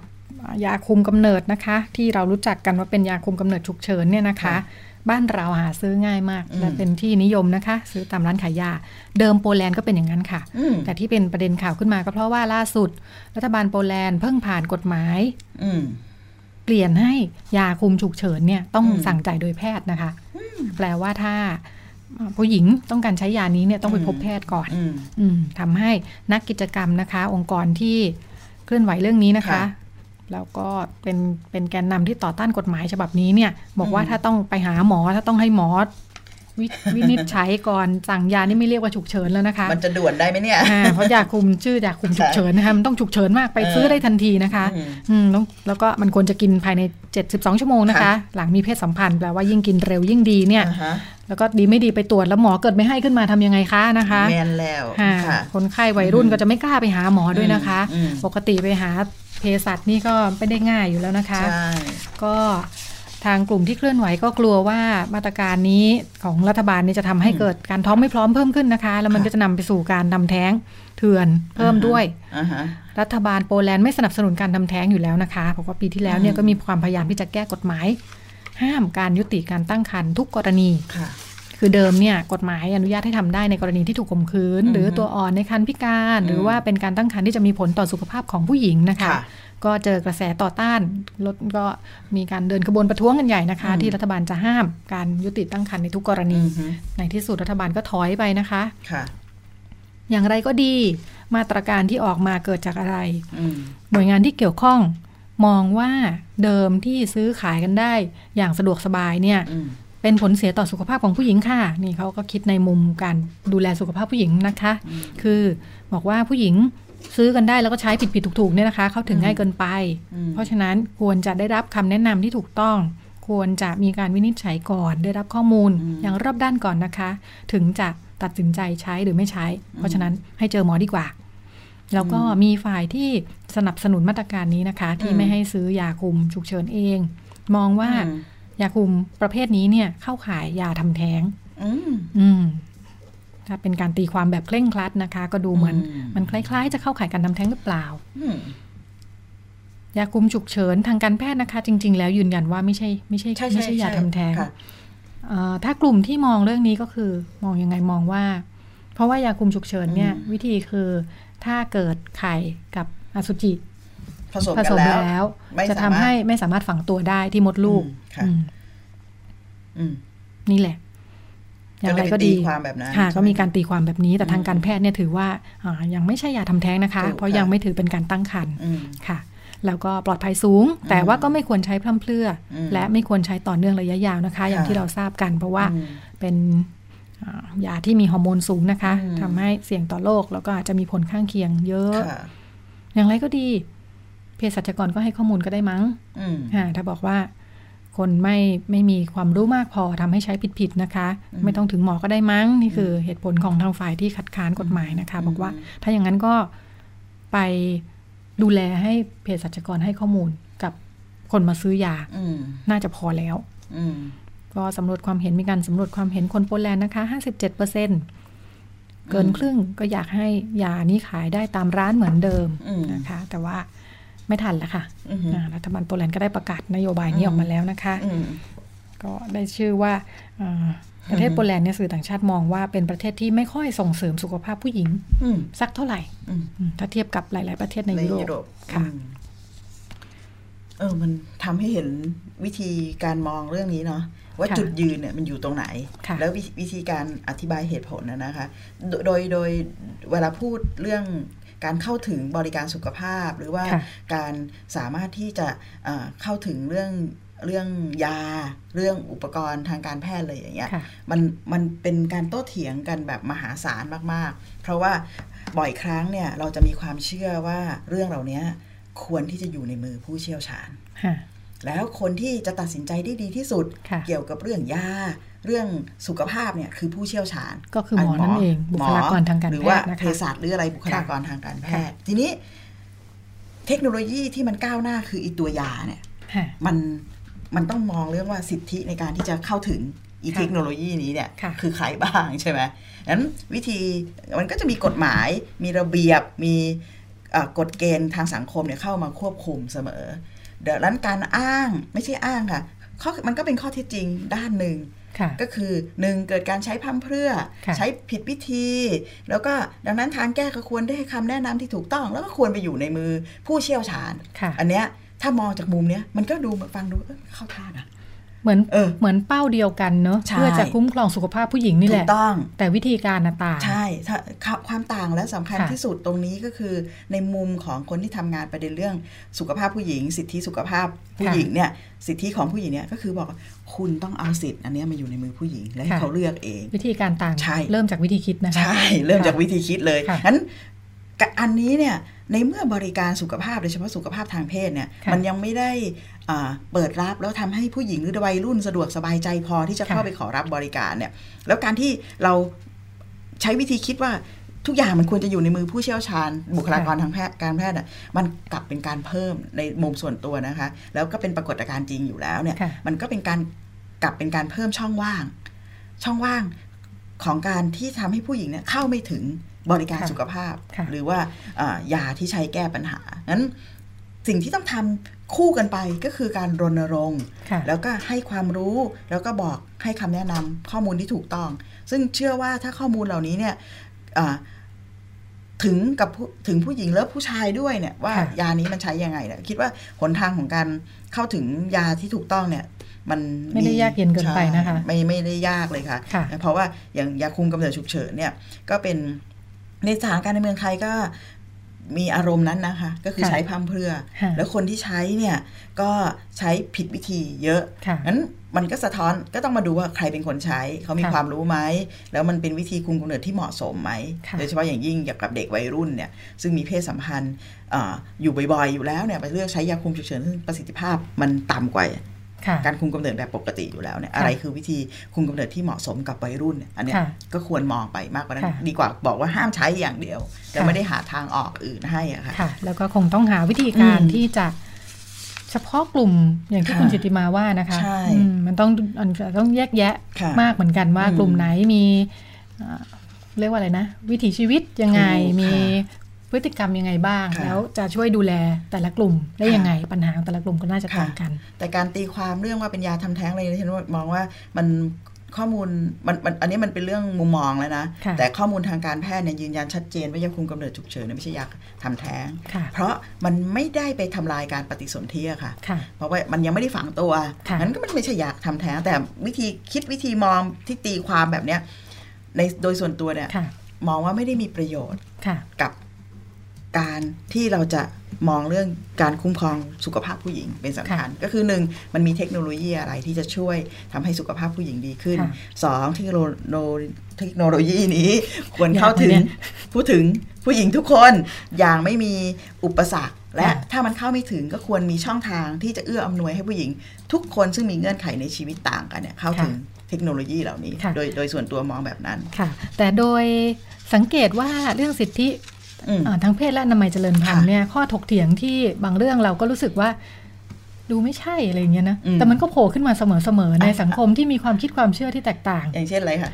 ยาคุมกำเนิดนะคะ ที่เรารู้จักกันว่าเป็นยาคุมกำเนิดฉุกเฉินเนี่ยนะคะ ค่ะบ้านเราหาซื้อง่ายมาก อืม และเป็นที่นิยมนะคะ ซื้อตามร้านขายยา เดิมโปแลนด์ก็เป็นอย่างนั้นค่ะ อืมแต่ที่เป็นประเด็นข่าวขึ้นมาก็เพราะว่าล่าสุด รัฐบาลโปแลนด์เพิ่งผ่านกฎหมาย อืม เปลี่ยนให้ยาคุมฉุกเฉินเนี่ยต้องอืมสั่งจ่ายโดยแพทย์นะคะ แปลว่าถ้าผู้หญิงต้องการใช้ยานี้เนี่ยต้องไปพบแพทย์ก่อนอืมอืมทำให้นักกิจกรรมนะคะ องค์กรที่เคลื่อนไหวเรื่องนี้นะคะค่ะแล้วก็เป็นเป็นแกนนำที่ต่อต้านกฎหมายฉบับนี้เนี่ย บอกว่าอืมถ้าต้องไปหาหมอถ้าต้องให้หมอ วิวินิจฉัยก่อนสั่งยานี่ไม่เรียกว่าฉุกเฉินแล้วนะคะ มันจะด่วนได้ไหมเนี่ยอ่าเพราะยาคุมชื่อยาคุมฉุกเฉินนะคะมันต้องฉุกเฉินมากไปเออซื้อได้ทันทีนะคะ อืมอืมแล้วแล้วก็มันควรจะกินภายใน 72 ชั่วโมงนะคะค่ะหลังมีเพศสัมพันธ์แปลว่ายิ่งกินเร็วยิ่งดีเนี่ยอ่าฮะแล้วก็ดีไม่ดีไปตรวจแล้วหมอเกิดไม่ให้ขึ้นมาทำยังไงคะนะคะแมนแล้วค่ะค่ะคนไข้วัยรุ่นก็จะไม่กล้าไปหาหมอด้วยนะคะอืมปกติไปหาเภสัชนี่ก็ไม่ได้ง่ายอยู่แล้วนะคะใช่ก็ ทางกลุ่มที่เคลื่อนไหวก็กลัวว่ามาตรการนี้ของรัฐบาลนี่จะทำให้เกิดการท้องไม่พร้อมเพิ่มขึ้นนะคะ แล้วมันก็จะนำไปสู่การทำแท้งเถื่อนเพิ่มด้วยอ่าฮะรัฐบาลโปแลนด์ไม่สนับสนุนการทำแท้งอยู่แล้วนะคะเพราะว่าปีที่แล้วเนี่ยอืมก็มีความพยายามที่จะแก้กฎหมาย ห้ามการยุติการตั้งครรภ์ทุกกรณีค่ะคือเดิมเนี่ยกฎหมายอนุญาตให้ทำได้ในกรณีที่ถูกข่มขืนอืมหรือตัวอ่อนในครรภ์พิการ หรือว่าเป็นการตั้งครรภ์ที่จะมีผลต่อสุขภาพของผู้หญิงนะคะค่ะ ก็เจอกระแสต่อต้านรถก็มีการเดินขบวนประท้วงกันใหญ่นะคะอืมที่รัฐบาลจะห้ามการยุติตั้งครรภ์ในทุกกรณีอือฮึในที่สุดรัฐบาลก็ถอยไปนะคะค่ะ อย่างไรก็ดีมาตรการที่ออกมาเกิดจากอะไรอืมหน่วยงานที่เกี่ยวข้องมองว่าเดิมที่ซื้อขายกันได้ อย่างสะดวกสบายเนี่ยอืมเป็นผลเสียต่อสุขภาพของผู้หญิงค่ะ นี่เขาก็คิดในมุมการดูแลสุขภาพผู้หญิงนะคะอืมคือบอกว่าผู้หญิง ซื้อกันได้แล้วก็ใช้ผิดผิดถูกถูกๆเนี่ยนะคะ เข้าถึงง่ายเกินไปอืมเพราะฉะนั้นควรจะได้รับคำแนะนำที่ถูกต้อง ควรจะมีการวินิจฉัยก่อน ได้รับข้อมูลอย่างรอบด้านก่อนนะคะ ถึงจะตัดสินใจใช้หรือไม่ใช้ เพราะฉะนั้นให้เจอหมอดีกว่า แล้วก็มีฝ่ายที่สนับสนุนมาตรการนี้นะคะ ที่อืมไม่ให้ซื้อยาคุมฉุกเฉินเอง มองว่าอืมยาคุมประเภทนี้เนี่ยเข้าข่ายยาทำแท้งอืมอืม ถ้าเป็นการตีความแบบเคร่งครัดนะคะ ก็ดูเหมือนอืมมันคล้าย ๆ จะเข้าข่ายการทำแท้งหรือเปล่าอืมยาคุมฉุกเฉินทางการแพทย์นะคะ จริง ๆ แล้วยืนยันว่าไม่ใช่ไม่ใช่ใช่ไม่ใช่ยาทำแท้งค่ะเอ่อถ้ากลุ่มที่มองเรื่องนี้ก็คือมองยังไงมองว่า เพราะว่ายาคุมฉุกเฉินเนี่ยอืมวิธีคือถ้าเกิดไข่กับอสุจิผสมผกัสนมแล้วแล้วไม่จะสาทำมารถให้ไม่สามารถฝังตัวได้ที่มดลูกอืมค่ะอืมอืมนี่แหละ อย่างไรก็ดีก็เลยไปตีความแบบนั้นค่ะใช่ไหมก็มีการตีความแบบนี้ แต่อืมทางการแพทย์เนี่ยถือว่าอ่ายังไม่ใช่ยาทำแท้งนะคะถูกเพราะค่ะยังไม่ถือเป็นการตั้งครรภ์อืมค่ะ แล้วก็ปลอดภัยสูง แต่ว่าก็ไม่ควรใช้พร่ำเพรื่ออมและไม่ควรใช้ต่อเนื่องระยะยาวนะคะ อย่างค่ะที่เราทราบกัน เพราะว่าอืมเป็นอ่ายาที่มีฮอร์โมนสูงนะคะอืมทำให้เสี่ยงต่อโรคแล้วก็อาจจะมีผลข้างเคียงเยอะค่ะอย่างไรก็ดีเภสัชกรก็ให้ข้อมูลก็ได้มั้งอืมอ่าถ้าบอกว่า คนไม่ไม่มีความรู้มากพอทำให้ใช้ผิดๆนะคะอืมไม่ต้องถึงหมอก็ได้มั้งนี่คือเหตุผลของทางฝ่ายที่คัดค้านกฎหมายนะคะอืมบอกว่าถ้าอย่างนั้นก็ไปดูแลให้เภสัชกรให้ข้อมูลกับคนมาซื้อยาอืมน่าจะพอแล้วอืมก็สำรวจความเห็นมีการสำรวจความเห็นคนโปแลนด์นะคะ 57%เเกินครึ่งก็อยากให้ยานี้ขายได้ตามร้านเหมือนเดิมอืมนะคะ แต่ว่า ไม่ทันแล้วค่ะอือหืออ่ารัฐบาลโปแลนด์ก็ได้ประกาศนโยบายนี้ออกมาแล้วนะคะอืมก็ได้ชื่อว่าเอ่อประเทศโปแลนด์เนี่ยสื่อต่างชาติมองว่าเป็นประเทศที่ไม่ค่อยส่งเสริมสุขภาพผู้หญิงอืมสักเท่าไหร่อืมอืมถ้าเทียบกับหลาย ๆ ประเทศในในยุยุโรโรปปค่ะอืมเออมันทำให้เห็นวิธีการมองเรื่องนี้เนาะว่าค่ะจุดยืนเนี่ยมันอยู่ตรงไหนค่ะแล้ววิวิธีการอธิบายเหตุผลนะนะคะ โดโดยโดยเวลาพูดเรื่อง การเข้าถึงบริการสุขภาพ หรือว่าค่ะการสามารถที่จะเอ่อเข้าถึงเรื่องเรื่องยาเรื่องอุปกรณ์ทางการแพทย์เลยอย่างเงี้ยค่ะมันมันเป็นการโต้เถียงกันแบบมหาศาลมาก ๆ เพราะว่าบ่อยครั้งเนี่ยเราจะมีความเชื่อว่าเรื่องเหล่านี้ควรที่จะอยู่ในมือผู้เชี่ยวชาญค่ะแล้วคนที่จะตัดสินใจได้ดีที่สุดค่ะเกี่ยวกับเรื่องยา เรื่องสุขภาพเนี่ยคือผู้เชี่ยวชาญ ก็คือหมอนั่นเองบุคลากรทางการหรือแพว่าทย์นะคะเภสัชหรืออะไรบุคลากรทางการแพทย์ ทีนี้ เทคโนโลยีที่มันก้าวหน้าคืออีตัวยาเนี่ยค่ะมันมันต้องมองเรื่องว่าสิทธิในการที่จะเข้าถึงอีค่ะเทคโนโลยีนี้เนี่ยค่ะอใครบ้างใช่ไหมนั้นวิธีมันก็จะมีกฎหมาย มีระเบียบมีเอ่อกฎเกณฑ์ทางสังคมเนี่ยเข้ามาควบคุมเสมอ เดี๋ยวนั้นการอ้างไม่ใช่อ้างค่ะข้อมันก็เป็นข้อเท็จจริงด้านหนึ่งค่ะ ก็คือหนึ่งเกิดการใช้พั่มเพรื่อค่ะใช้ผิดวิธี แล้วก็ดังนั้นทางแก้ก็ควรได้ให้คำแนะนำที่ถูกต้อง แล้วก็ควรไปอยู่ในมือผู้เชี่ยวชาญค่ะอันเนี้ยถ้ามองจากมุมเนี้ยมันก็ดูฟังดูเอ้ยเข้าท่านะ เหมือนเออเหมือนเป้าเดียวกันเนอะใช่เพื่อจะคุ้มครองสุขภาพผู้หญิงนี่ถูแหกละต้อง แต่วิธีการน่ะต่างใช่ถ้าครับความต่างและสำคัญค่ะที่สุดตรงนี้ก็คือ ในมุมของคนที่ทำงานประเด็นเรื่องสุขภาพผู้หญิง สิทธิสุขภาพผู้หญิงเนี่ยสิทธิของผู้หญิงเนี่ยก็คือบอกว่าคุณต้องเอาสิทธิ์อันเนี้ยมาอยู่ในมือผู้หญิงและให้ค่ะเขาเลือกเอง วิธีการต่างใช่เริ่มจากวิธีคิดนะคะใช่เริ่มจากวิธีคิดเลยค่ะงั้นกะอันนี้เนี่ยในเมื่อบริการสุขภาพโดยเฉพาะสุขภาพทางเพศเนี่ยค่ะมันยังไม่ได้อ่า เปิดรับแล้วทำให้ผู้หญิงหรือวัยรุ่นสะดวกสบายใจพอที่จะเข้าค่ะไปขอรับบริการเนี่ย แล้วการที่เราใช้วิธีคิดว่าทุกอย่างมันควรจะอยู่ในมือผู้เชี่ยวชาญ บุคลากรทางแพทย์การแพทย์อะมันกลับเป็นการเพิ่มในมุมส่วนตัวนะคะ แล้วก็เป็นปรากฏการณ์จริงอยู่แล้วเนี่ยค่ะมันก็เป็นการกลับเป็นการเพิ่มช่องว่าง ช่องว่างของการที่ทำให้ผู้หญิงเนี่ยเข้าไม่ถึงบริการค่ะสุขภาพค่ะหรือว่าเอ่อยาที่ใช้แก้ปัญหานั้นสิ่งที่ต้องทำ คู่กันไปก็คือการรณรงค์ค่ะแล้วก็ให้ความรู้แล้วก็บอกให้คำแนะนำข้อมูลที่ถูกต้อง ซึ่งเชื่อว่าถ้าข้อมูลเหล่านี้เนี่ยอ่าถึงกับผู้ถึงผู้หญิงและผู้ชายด้วยเนี่ยว่าค่ะยานี้มันใช้ยังไงเนี่ยคิดว่าหนทางของการเข้าถึงยาที่ถูกต้องเนี่ย มันไม่ได้ยากเย็นเกินไปนะคะใช่ไม่ไม่ได้ยากเลยค่ะค่ะเพราะว่าอย่างยาคุมกำเนิดฉุกเฉินเนี่ยก็เป็นในสถานการณ์ในเมืองไทยก็ มีอารมณ์นั้นนะคะ ก็คือค่ะใช้พัมเพรื่อค่ะแล้วคนที่ใช้เนี่ยก็ใช้ผิดวิธีเยอะค่ะงั้นมันก็สะท้อนก็ต้องมาดูว่าใครเป็นคนใช้ เขามีค่ะความรู้ไหม แล้วมันเป็นวิธีคุมกำเนิดที่เหมาะสมไหมค่ะโดยเฉพาะอย่างยิ่งเกี่ยวกับเด็กวัยรุ่นเนี่ยซึ่งมีเพศสัมพันธ์อาอยู่บ่อยๆ อยู่แล้วเนี่ยไปเลือกใช้ยาคุมฉุกเฉินซึ่งประสิทธิภาพมันต่ำกว่าค่ะ การคุมกำเนิดแบบปกติอยู่แล้วเนี่ยค่ะอะไรคือวิธีคุมกำเนิดที่เหมาะสมกับวัยรุ่นเนี่ยอันเนี้ยค่ะก็ควรมองไปมากกว่านั้นค่ะดีกว่าบอกว่าห้ามใช้อย่างเดียว แต่ค่ะไม่ได้หาทางออกอื่นให้อะค่ะค่ะแล้วก็คงต้องหาวิธีการอืมที่จะเฉพาะกลุ่มอย่างที่ค่ะคุณจิตติมาว่านะคะใช่อืมมันต้องมันต้องแยกแยะค่ะมากเหมือนกันว่าอืมกลุ่มไหนมีเอ่อเรียกว่าอะไรนะ วิถีชีวิตยังไงถูกมีค่ะ พฤติกรรมยังไงบ้างค่ะแล้วจะช่วยดูแลแต่ละกลุ่มได้ค่ะยังไงปัญหาของแต่ละกลุ่มก็น่าจะค่ะต่างกัน แต่การตีความเรื่องว่าเป็นยาทำแท้งอะไรฉันมองว่ามันข้อมูลมันมันอันนี้มันเป็นเรื่องมุมมองแล้วนะค่ะแต่ข้อมูลทางการแพทย์เนี่ยยืนยันชัดเจนว่ายาคุมกำเนิดฉุกเฉินเนี่ยไม่ใช่ยาทำแท้งค่ะเพราะมันไม่ได้ไปทำลายการปฏิสนธิอะค่ะค่ะ เพราะว่ามันยังไม่ได้ฝังตัวค่ะงั้นก็มันไม่ใช่ยาทำแท้ง แต่วิธีคิดวิธีมองที่ตีความแบบเนี้ยในโดยส่วนตัวเนี่ยค่ะมองว่าไม่ได้มีประโยชน์ค่ะกับ การที่เราจะมองเรื่องการคุ้มครองสุขภาพผู้หญิงเป็นสำคัญ ก็คือหนึ่งมันมีเทคโนโลยีอะไรที่จะช่วยทำให้สุขภาพผู้หญิงดีขึ้นค่ะสองเทคโนโลเทคโนโลยีนี้ควรเข้าถึงอยากไหมเนี่ยผู้ถึงผู้หญิงทุกคนอย่างไม่มีอุปสรรค และค่ะถ้ามันเข้าไม่ถึงก็ควรมีช่องทางที่จะเอื้ออำนวยให้ผู้หญิง ทุกคนซึ่งมีเงื่อนไขในชีวิตต่างกันเนี่ยเข้าถึงเทคโนโลยีเหล่านี้ค่ะโดยโดยส่วนตัวมองแบบนั้นค่ะ แต่โดยสังเกตว่าเรื่องสิทธิอืมอ่า ทางเพศและอนามัยเจริญพันธุ์ค่ะเนี่ยข้อถกเถียงที่บางเรื่องเราก็รู้สึกว่าดูไม่ใช่อะไรอย่างเงี้ยนะอืมแต่มันก็โผล่ขึ้นมาเสมอๆในสังคมที่มีความคิดความเชื่อที่แตกต่าง อย่างเช่นอะไรคะ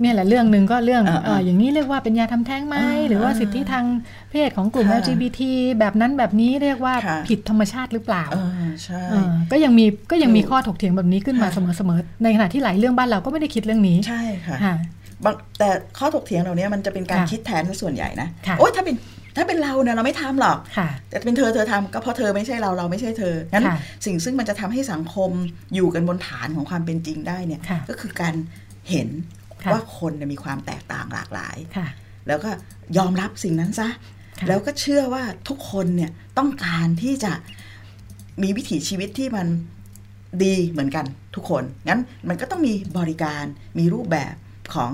เนี่ยแหละเรื่องหนึ่งก็เรื่องอ่าๆเอออย่างนี้เรียกว่าเป็นยาทำแท้งไหมอ่าหรือว่าสิทธิทางเพศของกลุ่มค่ะ LGBT แบบนั้นแบบนี้เรียกว่าค่ะผิดธรรมชาติหรือเปล่าเออใช่เออก็ยังมีก็ยังมีถูกข้อถกเถียงแบบนี้ขึ้นมาค่ะเสมอๆในขณะที่หลายเรื่องบ้านเราก็ไม่ได้คิดเรื่องนี้ใช่ค่ะค่ะบาง แต่ข้อถกเถียงเหล่านี้มันจะเป็นการค่ะคิดแทนซะส่วนใหญ่นะค่ะโอ๊ยถ้าเป็นถ้าเป็นเราเนี่ยเราไม่ทำหรอกค่ะแต่เป็นเธอเธอทำก็เพราะเธอไม่ใช่เราเราไม่ใช่เธองั้นค่ะสิ่งซึ่งมันจะทำให้สังคมอยู่กันบนฐานของความเป็นจริงได้เนี่ยค่ะก็คือการเห็นค่ะว่าคนเนี่ยมีความแตกต่างหลากหลายค่ะแล้วก็ยอมรับสิ่งนั้นซะค่ะแล้วก็เชื่อว่าทุกคนเนี่ยต้องการที่จะมีวิถีชีวิตที่มันดีเหมือนกันทุกคน งั้นมันก็ต้องมีบริการมีรูปแบบ ของ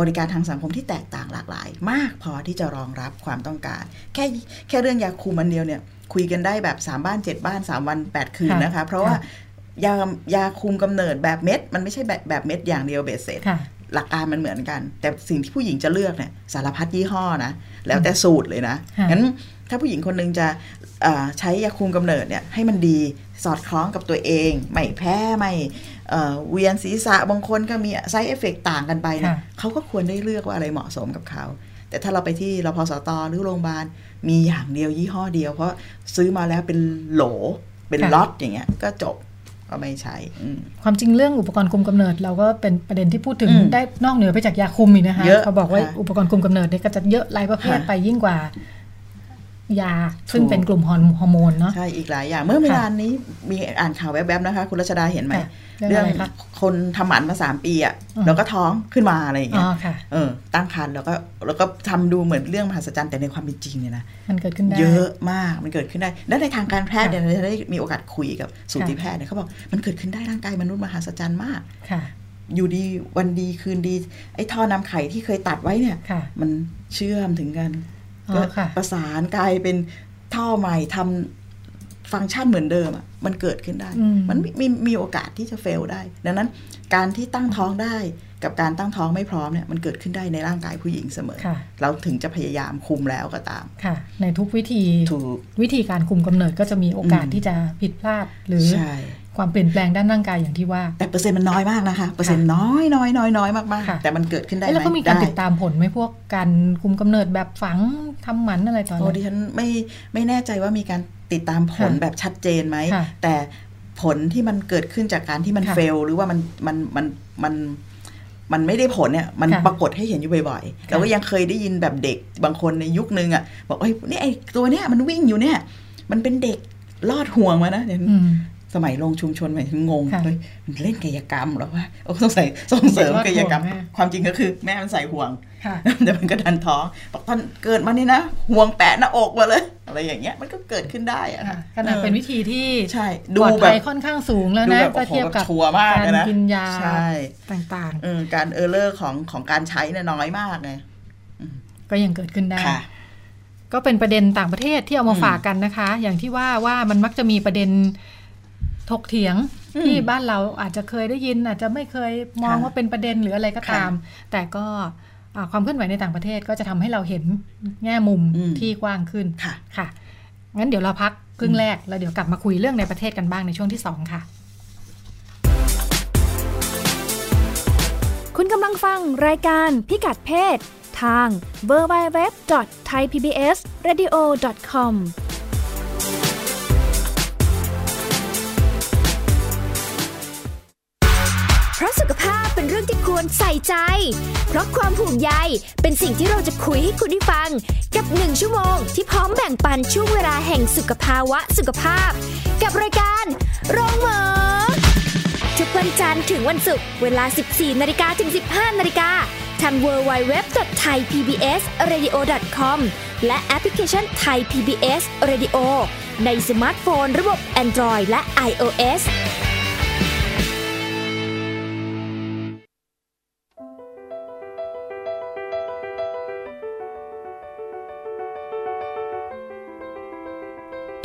บริการทางสังคมที่แตกต่างหลากหลาย มากพอที่จะรองรับความต้องการ แค่แค่เรื่องยาคุมอันเดียวเนี่ยคุยกันได้แบบ 3 บ้าน 7 บ้าน 3 วัน 8 คืนค่ะนะคะ เพราะว่าค่ะยายาคุมกำเนิดแบบเม็ด มันไม่ใช่แบบแบบเม็ดอย่างเดียวเบสเสร็จค่ะหลักการมันเหมือนกัน แต่สิ่งที่ผู้หญิงจะเลือกเนี่ยสารพัดยี่ห้อนะ แล้วแต่สูตรเลยนะค่ะงั้นถ้าผู้หญิงคนหนึงจะเอ่อใช้ยาคุมกำเนิดเนี่ยให้มันดีสอดคล้องกับตัวเอง ไม่แพ้ไม่ เอ่อเวียนศีรษะบางคนก็มีไซเอฟเฟกต่างกันไปเนี่ยค่ะเขาก็ควรได้เลือกว่าอะไรเหมาะสมกับเขาแต่ถ้าเราไปที่รพสตหรือโรงพยาบาลมีอย่างเดียวยี่ห้อเดียว เพราะซื้อมาแล้วเป็นโหล เป็นล็อตอย่างเงี้ย ก็จบก็ไม่ใช่อืมความจริงเรื่องอุปกรณ์คุมกำเนิด เราก็เป็นประเด็นที่พูดถึงอืมได้นอกเหนือไปจากยาคุมอีกนะคะเยอะเขาบอกว่าค่ะอุปกรณ์คุมกำเนิดเนี่ยก็จะเยอะหลายประเภทค่ะไปยิ่งกว่า ยา ซึ่งถูกเป็นกลุ่มฮอร์ฮอร์โมนเนาะใช่อีกหลายอย่าง เมื่อเวลานี้ค่ะมีอ่านข่าวแวบๆนะคะ คุณรัชดาเห็นไหมค่ะเรื่องอะไรคะคนทำหมันมาสามปีอะอืมแล้วก็ท้องขึ้นมาอะไรอย่างอ๋เงี้อยค่ะเออตั้งครรภ์แล้วก็แล้วก็ทำดูเหมือนเรื่องมหัศจรรย์แต่ในความเป็นจริงเนี่ยนะมันเกิดขึ้นได้เยอะมากมันเกิดขึ้นได้ และในทางการแพทย์ค่ะเนี่ยเราจะได้มีโอกาสคุยกับสูติแพทย์เนี่ยเขาบอกมันเกิดขึ้นได้ร่างกายมนุษย์มหัศจรรย์มากค่ะอยู่ดีวันดีคืนดี ไอ้ท่อนำไข่ที่เคยตัดไว้เนี่ยค่ะมันเชื่อมถึงกันอ๋อ ก็ค่ะประสานกลายเป็นท่อใหม่ทำฟังก์ชันเหมือนเดิมอะมันเกิดขึ้นได้อืมมันมีมีมีโอกาสที่จะเฟลได้ ดังนั้นการที่ตั้งท้องได้กับการตั้งท้องไม่พร้อมเนี่ยมันเกิดขึ้นได้ในร่างกายผู้หญิงเสมอค่ะเราถึงจะพยายามคุมแล้วก็ตามค่ะ ในทุกวิธีถูกวิธีการคุมกำเนิดก็จะมีโอกาสอืมที่จะผิดพลาดหรือใช่ ความเปลี่ยนแปลงด้านร่างกายอย่างที่ว่า แต่เปอร์เซ็นต์มันน้อยมากนะคะ เปอร์เซ็นต์น้อยน้อยน้อยน้อยมากค่ะๆแต่มันเกิดขึ้นได้เอ๊ะไหแล้วมเขามีการได้ติดตามผลไหมพวกการคุมกำเนิดแบบฝังทำหมันอะไรตอนโอ้นั้ดินฉันไม่ไม่แน่ใจว่ามีการติดตามผลค่ะแบบชัดเจนไหมค่ะแต่ผลที่มันเกิดขึ้นจากการที่มันค่ะเฟล หรือว่ามันมันมันมันมันไม่ได้ผลเนี่ย มันค่ะปรากฏให้เห็นอยู่บ่อยๆเราก็ยังเคยได้ยินแบบเด็กบางคนในยุคนึงอะบอกเอ้ยเนี่ยไอ้ตัวเนี้ยมันวิ่งอยู่เนี่ย มันเป็นเด็กลอดห่วงมานะเดี๋ยวอืม สมัยลงชุมชนใหม่ฉันงงค่ะเฮ้ยมันเล่นกายกรรมเหรอวะโอ้สงสัยส่งเสริมเด็กลอดกายกรรมห่วงแม่ความจริงก็คือแม่มันใส่ห่วงค่ะแต่มันก็ดันท้องบอกตอนเกิดมานี่นะห่วงแปะหน้าอกมาเลย อะไรอย่างเงี้ยมันก็เกิดขึ้นได้อะค่ะค่ะขนาดเป็นวิออธีที่ใช่ปดูลอดแบภับยค่อนข้างสูงแล้วดูนะแบบถ้าโอ้โหเทียบกับชัวร์มากการเลยนะกินยาใช่ต่างเออการเออร์เลอร์ของของการใช้เนี่ยน้อยมากไงๆก็ยังเกิดขึ้นได้ค่ะก็เป็นประเด็นต่างประเทศที่เอามาอืมฝากกันนะคะ อย่างที่ว่าว่ามันมักจะมีประเด็น ถกเถียงอืมที่บ้านเราอาจจะเคยได้ยิน อาจจะไม่เคยมองค่ะว่าเป็นประเด็นหรืออะไรก็ตาม แต่ก็อ่าความเคลื่อนไหวในต่างประเทศก็จะทำให้เราเห็นแง่มุมอืมที่กว้างขึ้นค่ะค่ะ งั้นเดี๋ยวเราพักครึ่งแรกแล้วเดี๋ยวกลับมาคุยเรื่องในประเทศกันบ้างในช่วงที่ 2 ค่ะ คุณกำลังฟังรายการพิกัดเพศ ทาง www.thaipbsradio.com เพราะสุขภาพเป็นเรื่องที่ควรใส่ใจ เพราะความห่วงใยเป็นสิ่งที่เราจะคุยให้คุณได้ฟัง กับหนึ่งชั่วโมงที่พร้อมแบ่งปันช่วงเวลาแห่งสุขภาวะสุขภาพ กับรายการโรงหมอทุกวันจันทร์ถึงวันศุกร์เวลา 14 นาฬิกาถึง 15 นาฬิกาทาง www.thaipbsradio.com และแอปพลิเคชัน Thai PBS Radio ในสมาร์ทโฟน ระบบ Android และ iOS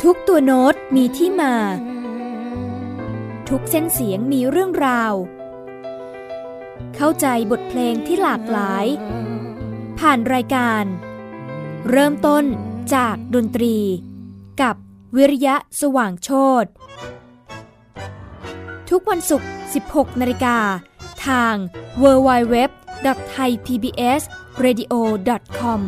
ทุกตัวโน้ตมีที่มา ทุกเส้นเสียงมีเรื่องราว เข้าใจบทเพลงที่หลากหลาย ผ่านรายการ เริ่มต้นจากดนตรี กับวิริยะสว่างโชตทุกวันศุกร์ 16 นาฬิกา ทาง www.thaipbsradio.com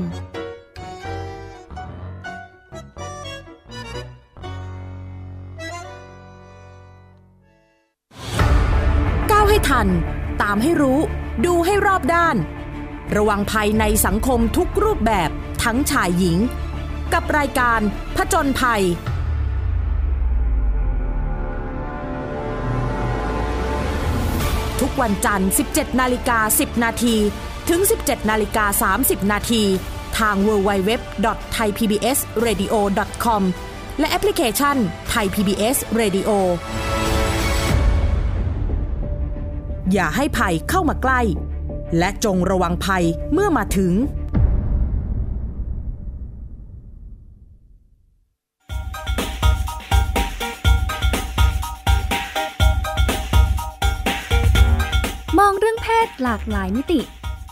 ทัน ตามให้รู้ ดูให้รอบด้าน ระวังภัยในสังคมทุกรูปแบบทั้งชายหญิง กับรายการผจญภัยทุกวันจันทร์ 17 นาฬิกา 10 นาที ถึง 17 นาฬิกา 30 นาที ทาง www.thaipbsradio.com และแอปพลิเคชัน Thai PBS Radio อย่าให้ภัยเข้ามาใกล้ และจงระวังภัยเมื่อมาถึง มองเรื่องเพศหลากหลายมิติ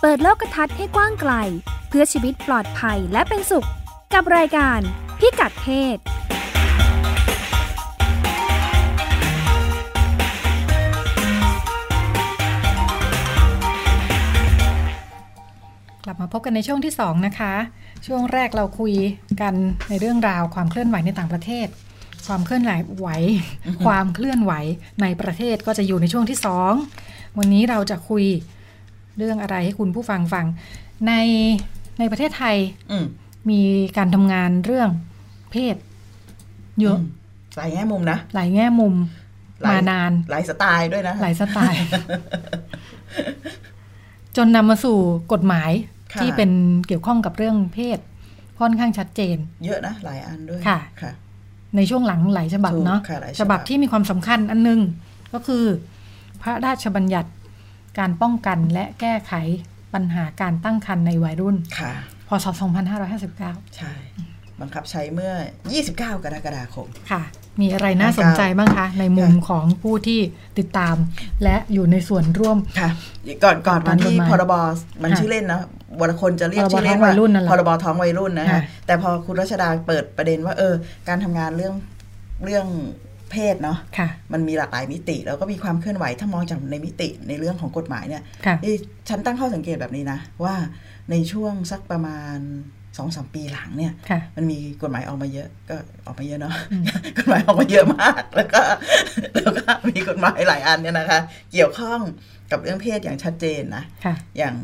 เปิดโลกทัศน์ให้กว้างไกล เพื่อชีวิตปลอดภัยและเป็นสุข กับรายการพิกัดเพศ ลับมาพบกันในช่วงที่ 2 นะคะ ช่วงแรกเราคุยกันในเรื่องราวความเคลื่อนไหวในต่างประเทศ ความเคลื่อนไหว ความเคลื่อนไหวในประเทศก็จะอยู่ในช่วงที่ 2 วันนี้เราจะคุยเรื่องอะไรให้คุณผู้ฟังฟัง ในในประเทศไทยอืมมีการทำงานเรื่องเพศเยอะมหลายแง่มุมนะหลายแง่มุมหลายมานานหลายสไตล์ด้วยนะ หลายสไตล์ จนนำมาสู่กฎหมายค่ะ ที่เป็นเกี่ยวข้องกับเรื่องเพศค่อนข้างชัดเจน เยอะนะหลายอันด้วยค่ะค่ะในช่วงหลังหลายฉบับถูกเนาะค่ะหลายฉฉบับับบที่มีความสำคัญอันหนึงก็คือ พระราชบัญญัติการป้องกันและแก้ไขปัญหาการตั้งครรภ์ในวัยรุ่น ค่ะ พศ 2559 ใช่ บังคับใช้เมื่อ 29 กรกฎาคม ค่ะ มีอะไรน่าสนใจบ้างคะ ในมุมของผู้ที่ติดตาม และอยู่ในส่วนร่วม ค่ะ ก่อนก่อนวันที่กฎหมายพรบ มันค่ะชื่อเล่นนะวรคนจะเรียกพรบชื่อเล่นท้องวัว่ายรุ่นนั่นแหละพรบท้องวัยรุ่นนะคะค่ะแต่พอคุณรัชดาเปิดประเด็นว่า เออ การทำงานเรื่องเรื่องเพศเนาะค่ะมันมีหลากหลายมิติ แล้วก็มีความเคลื่อนไหวถ้ามองจากในมิติในเรื่องของกฎหมายเนี่ยค่ะเอ้ยฉันตั้งข้อสังเกตแบบนี้นะ ว่าในช่วงสักประมาณ สองสามปีหลังเนี่ยค่ะมันมีกฎหมายออกมาเยอะ ก็ออกมาเยอะเนาะอืมกฎหมายออกมาเยอะมาก แล้วก็แล้วก็มีกฎหมายหลายอันเนี่ยนะคะ เกี่ยวข้องกับเรื่องเพศอย่างชัดเจนนะค่ะอย่าง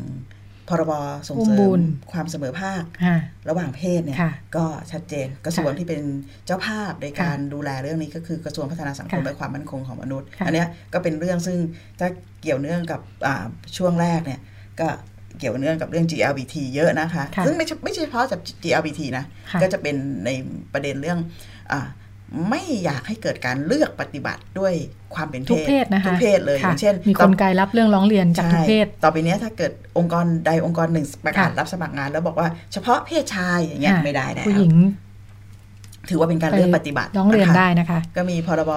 พรบส่งอุ้เสมริบุมญความเสมอภาคค่ะระหว่างเพศเนี่ยค่ะก็ชัดเจนกระทรวงค่ะที่เป็นเจ้าภาพในการดูแลเรื่องนี้ก็คือกระทรวงพัฒนาสังคมค่ะและความมั่นคงของมนุษย์ค่ะอันเนี้ยก็เป็นเรื่องซึ่งถ้าเกี่ยวเนื่องกับอ่าช่วงแรกเนี่ยก็ เกี่ยวเนื่องกับเรื่อง GLBT เยอะนะคะค่ะซึ่งไม่ใช่ไม่ใช่เฉพาะจาก GLBT นะค่ะก็จะเป็นในประเด็นเรื่องอาไม่อยากให้เกิดการเลือกปฏิบัติด้วยความเป็นทุกเพศนะคะทุกเพศเลยอค่ะย่างเช่น มีคนไกลรับเรื่องร้องเรียนจากทุกเพศใช่ต่อไปเนี้ยถ้าเกิดองค์กรใดองค์กรหนึ่งประกาศค่ะรับสมัครงาน แล้วบอกว่าเฉพาะเพศชายอย่างเงี้ยค่ะไม่ได้แล้วผู้หญิง ถือว่าเป็นการเลือกปฏิบัติร้องเรียนนะคะได้นะคะ ก็มีพรบ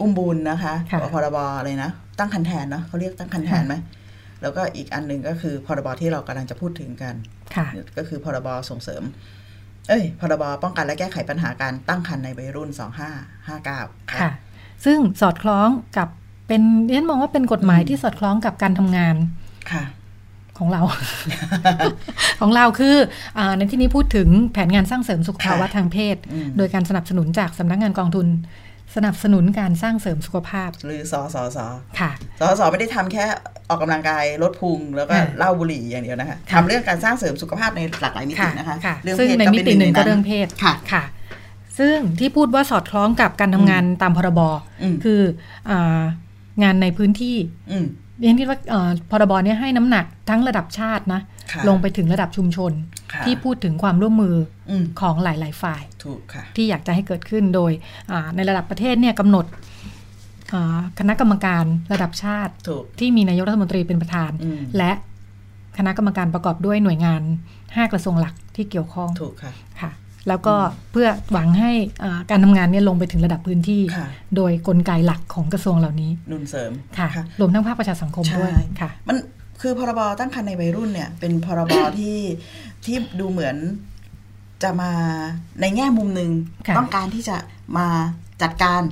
อุ้มบุญนะคะค่ะพรบอะไรนะตั้งคันแทนเนาะเขาเรียกตั้งคันแทนไหม แล้วก็อีกอันหนึ่งก็คือพรบที่เรากำลังจะพูดถึงกันค่ะก็คือพรบส่งเสริม เอ้ย พรบป้องกันและแก้ไขปัญหาการตั้งครรภ์ในวัยรุ่น 2559 ค่ะ ซึ่งสอดคล้องกับเป็นเรียนมองว่าเป็นกฎหมายอืมที่สอดคล้องกับการทำงานค่ะของเรา ของเราคืออาในที่นี้พูดถึงแผนงานสร้างเสริมสุขภาวะค่ะทางเพศอืมโดยการสนับสนุนจากสำนักงานกองทุน สนับสนุนการสร้างเสริมสุขภาพ หรือสสสค่ะสสไม่ได้ทำแค่ออกกำลังกายลดพุงแล้วก็ค่ะเหล้าบุหรี่อย่างเดียวนะคะค่ะทำเรื่องการสร้างเสริมสุขภาพในหลากหลายมิติค่ะนะคะค่ะเรื่องซึ่งเพศในก็มิเป็นติหนึ่งก็ใเรื่องเพศค่ะค่ะ ซึ่งที่พูดว่าสอดคล้องกับการทำงานตามพรบอืมคืออางานในพื้นที่อืมเรียนคิดว่าเอ่อพรบเนี่ยให้น้ำหนักทั้งระดับชาตินะค่ะ ลงไปถึงระดับชุมชนค่ะที่พูดถึงความร่วมมืออืมของหลาย ๆ ฝ่ายถูกค่ะที่อยากจะให้เกิดขึ้นโดยอ่าในระดับประเทศเนี่ยกำหนดอ่าคณะกรรมการระดับชาติถูกที่มีนายกรัฐมนตรีเป็นประธานอืมและคณะกรรมการประกอบด้วยหน่วยงาน 5 กระทรวงหลักที่เกี่ยวข้องถูกค่ะค่ะ แล้วก็เพื่อหวังให้อ่าการทำงานเนี่ยลงไปถึงระดับพื้นที่ค่ะโดยกลไกหลักของกระทรวงเหล่านี้ นุนเสริมค่ะค่ะรวมทั้งภาคประชาสังคมใช่ด้วยค่ะ มัน คือพรบตั้งครรภ์ในวัยรุ่นเนี่ย เป็นพรบที่ที่ดูเหมือนจะมาในแง่มุมหนึ่งค่ะต้องการที่จะมาจัดการ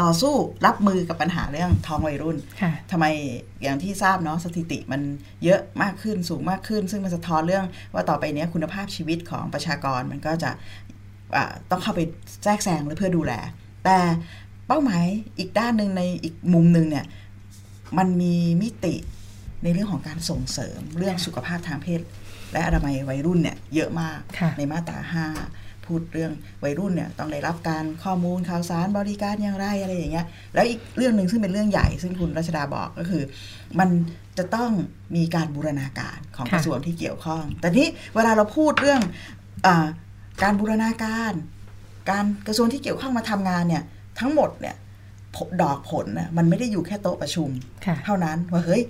ต่อสู้รับมือกับปัญหาเรื่องท้องวัยรุ่นค่ะทำไมอย่างที่ทราบเนาะสถิติมันเยอะมากขึ้นสูงมากขึ้น ซึ่งมันสะท้อนเรื่องว่าต่อไปเนี้ยคุณภาพชีวิตของประชากรมันก็จะอ่าต้องเข้าไปแทรกแซงหรือเพื่อดูแล แต่เป้าหมายอีกด้านหนึ่งในอีกมุมหนึ่งเนี่ย มันมีมิติ ในเรื่องของการส่งเสริมเรื่องสุขภาพทางเพศ และอนามัยวัยรุ่นเนี่ยเยอะมากค่ะในมาตราห้าพูดเรื่องวัยรุ่นเนี่ยต้องได้รับการข้อมูลข่าวสารบริการอย่างไรอะไรอย่างเงี้ยแล้วอีกเรื่องหนึ่งซึ่งเป็นเรื่องใหญ่ซึ่งคุณรัชดาบอกก็คือ มันจะต้องมีการบูรณาการของค่ะกระทรวงที่เกี่ยวข้อง แต่นี้เวลาเราพูดเรื่องอาการบูรณาการ การกระทรวงที่เกี่ยวข้องมาทำงานเนี่ยทั้งหมดเนี่ยผลดอกผลน่ะมันไม่ได้อยู่แค่โต๊ะประชุมค่ะเท่านั้นว่าเฮ้ย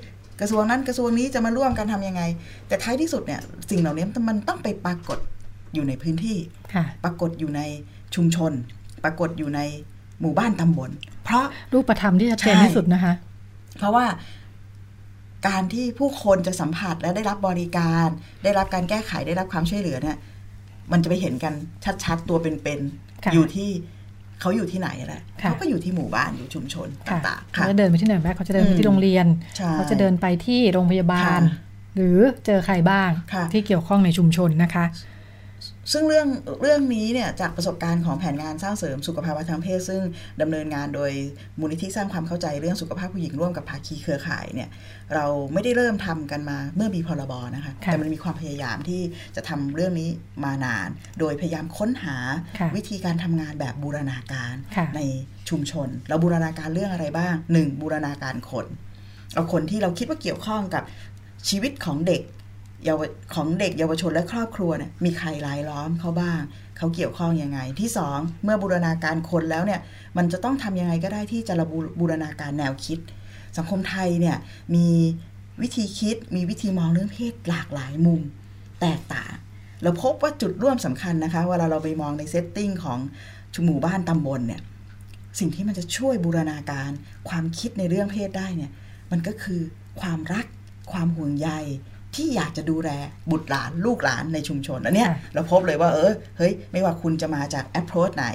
กระทรวงนั้นกระทรวงนี้จะมาร่วมกันทำยังไง แต่ท้ายที่สุดเนี่ยสิ่งเหล่านี้มันต้องไปปรากฏอยู่ในพื้นที่ค่ะปรากฏอยู่ในชุมชน ปรากฏอยู่ในหมู่บ้านตำบล เพราะรูปธรรมที่ชัดเจนใช่ที่สุดนะคะ เพราะว่าการที่ผู้คนจะสัมผัสและได้รับบริการ ได้รับการแก้ไขได้รับความช่วยเหลือเนี่ยมันจะไปเห็นกันชัดๆตัวเป็นค่ะๆอยู่ที่ เขาอยู่ที่ไหนแหละค่ะเขาก็อยู่ที่หมู่บ้านอยู่ชุมชนค่ะต่างๆเขาค่ะจะเดินไปที่ไหนบ้างเขาจะเดินไปอืมที่โรงเรียนใช่เขาจะเดินไปที่โรงพยาบาลค่ะหรือเจอใครบ้างค่ะที่เกี่ยวข้องในชุมชนนะคะ ซึ่งเรื่องเรื่องนี้เนี่ยจากประสบการณ์ของแผนงานสร้างเสริมสุขภาวะทางเพศ ซึ่งดำเนินงานโดยมูลนิธิสร้างความเข้าใจเรื่องสุขภาพผู้หญิงร่วมกับภาคีเครือข่ายเนี่ยเราไม่ได้เริ่มทำกันมาเมื่อมีพรบนะคะค่ะแต่มันมีความพยายามที่จะทำเรื่องนี้มานาน โดยพยายามค้นหาค่ะวิธีการทำงานแบบบูรณาการค่ะในชุมชน เราบูรณาการเรื่องอะไรบ้างหนึ่งบูรณาการคนเอาคนที่เราคิดว่าเกี่ยวข้องกับชีวิตของเด็ก เยาวของเด็กเยาวชนและครอบครัวเนี่ยมีใครรายล้อมเขาบ้าง เขาเกี่ยวข้องยังไง ที่สองเมื่อบูรณาการคนแล้วเนี่ยมันจะต้องทำยังไงก็ได้ที่จะระบูบูรณาการแนวคิด สังคมไทยเนี่ยมีวิธีคิดมีวิธีมองเรื่องเพศหลากหลายมุมแตกต่าง เราพบว่าจุดร่วมสำคัญนะคะเวลาเราไปมองในเซตติ้งของชุมหมู่บ้านตำบลเนี่ยสิ่งที่มันจะช่วยบูรณาการความคิดในเรื่องเพศได้เนี่ยมันก็คือความรัก ความห่วงใย ที่อยากจะดูแลบุตรหลานลูกหลานในชุมชนอันเนี้ยค่ะเราพบเลยว่าเออเฮ้ยไม่ว่าคุณจะมาจาก approach ไหน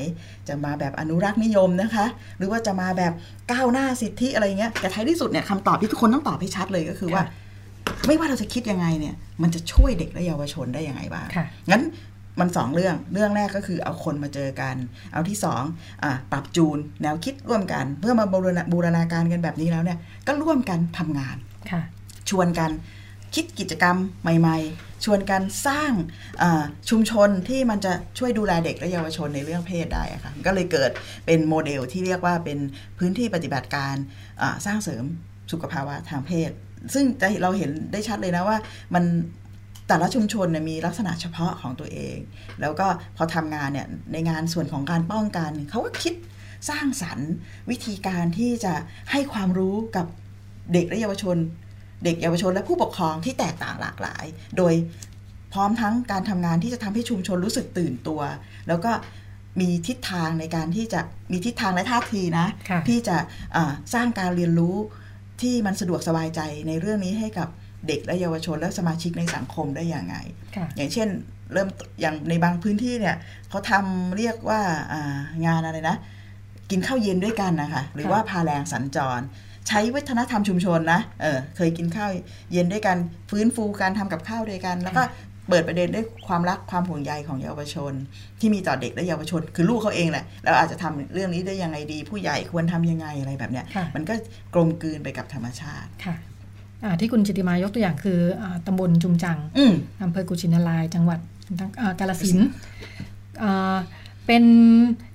จะมาแบบอนุรักษ์นิยมนะคะ หรือว่าจะมาแบบก้าวหน้าสิทธิอะไรเงี้ยแต่ท้ายที่สุดเนี่ยคำตอบที่ทุกคนต้องตอบให้ชัดเลยก็คือว่าค่ะไม่ว่าเราจะคิดยังไงเนี่ย มันจะช่วยเด็กและเยาวชนได้ยังไงบ้างค่ะงั้นมันสองเรื่อง เรื่องแรกก็คือเอาคนมาเจอกัน เอาที่สองอ่าปรับจูนแนวคิดร่วมกัน เพื่อมาบูรณาบูรณาการกันแบบนี้แล้วเนี่ย ก็ร่วมกันทำงานค่ะชวนกัน คิดกิจกรรมใหม่ ๆ ชวนกันสร้างชุมชนที่มันจะช่วยดูแลเด็กและเยาวชนในเรื่องเพศได้ค่ะก็เลยเกิดเป็นโมเดลที่เรียกว่าเป็นพื้นที่ปฏิบัติการสร้างเสริมสุขภาวะทางเพศ ซึ่งจะเราเห็นได้ชัดเลยนะว่ามันแต่ละชุมชนมีลักษณะเฉพาะของตัวเอง แล้วก็พอทำงานเนี่ยในงานส่วนของการป้องกันเขาก็คิดสร้างสรรค์วิธีการที่จะให้ความรู้กับเด็กและเยาวชน เด็กเยาวชนและผู้ปกครองที่แตกต่างหลากหลาย โดยพร้อมทั้งการทำงานที่จะทำให้ชุมชนรู้สึกตื่นตัว แล้วก็มีทิศทางในการที่จะมีทิศทางและท่าทีนะค่ะที่จะอ่าสร้างการเรียนรู้ที่มันสะดวกสบายใจในเรื่องนี้ให้กับเด็กและเยาวชนและสมาชิกในสังคมได้อย่างไงค่ะอย่างเช่นเริ่มอย่างในบางพื้นที่เนี่ยเขาทำเรียกว่าอ่างานอะไรนะ กินข้าวเย็นด้วยกันนะคะหรือว่าพาแรงสัญจร ใช้วัฒนธรรมชุมชนนะเออเคยกินข้าวเย็นด้วยกันฟื้นฟูการทำกับข้าวด้วยกัน แล้วก็เปิดประเด็นด้วยความรักความห่วงใยของเยาวชน ที่มีต่อเด็กและเยาวชน คือลูกเขาเองแหละแล้วอาจจะทำเรื่องนี้ได้ยังไงดี ผู้ใหญ่ควรทำยังไงอะไรแบบเนี้ยค่ะมันก็กลมกลืนไปกับธรรมชาติค่ะอ่าที่คุณจิติมายกตัวอย่างคืออาตำบลจุมจังอืมอำเภอกุชินารายจังหวัดอ่ากาลสินธุ์อ่าเป็น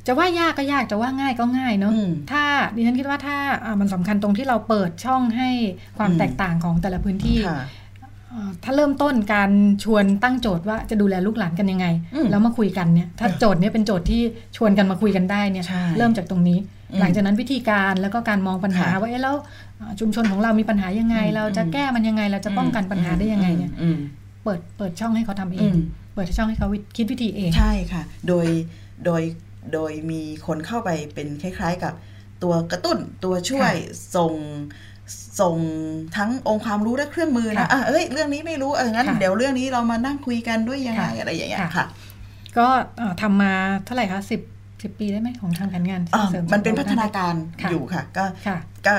จะว่ายากก็ยากจะว่าง่ายก็ง่ายเนอะอืมถ้าดิฉันคิดว่าถ้าอ่ามันสำคัญตรงที่เราเปิดช่องให้ความอืมแตกต่างของแต่ละพื้นที่ค่ะอ่าถ้าเริ่มต้นการชวนตั้งโจทย์ว่าจะดูแลลูกหลานกันยังไงอืมแล้วมาคุยกันเนี่ยถ้าโจทย์เนี้ยเป็นโจทย์ที่ชวนกันมาคุยกันได้เนี่ยใช่เริ่มจากตรงนี้อืมหลังจากนั้นวิธีการแล้วก็การมองปัญหาค่ะว่าเอ๊ะแล้วอ่าชุมชนของเรามีปัญหายังไงอืมเราจะแก้มันยังไงเราจะป้องกันปัญหาได้ยังไงเนี่ยอืมเปิดเปิดช่องให้เขาทำเออืงมเปิดช่องให้เขาคิดวิธีเองใช่ค่ะ โดยโดย โดยมีคนเข้าไปเป็นคล้ายๆกับตัวกระตุ้นตัวช่วยส่งส่งทั้งองค์ความรู้และเครื่องมือนะค่ะอะเอ้ย เรื่องนี้ไม่รู้ เออ งั้นค่ะเดี๋ยวเรื่องนี้เรามานั่งคุยกันด้วยยังไงค่ะอะไรอย่างเงี้ยค่ะค่ะก็เอ่อทำมาเท่าไหร่คะสิบสิบปีได้ไหมของทางแผนงานอ่าสริมันเป็นสุขพัภฒพนาการค่ะอยู่ค่ะ ก็ค่ะก็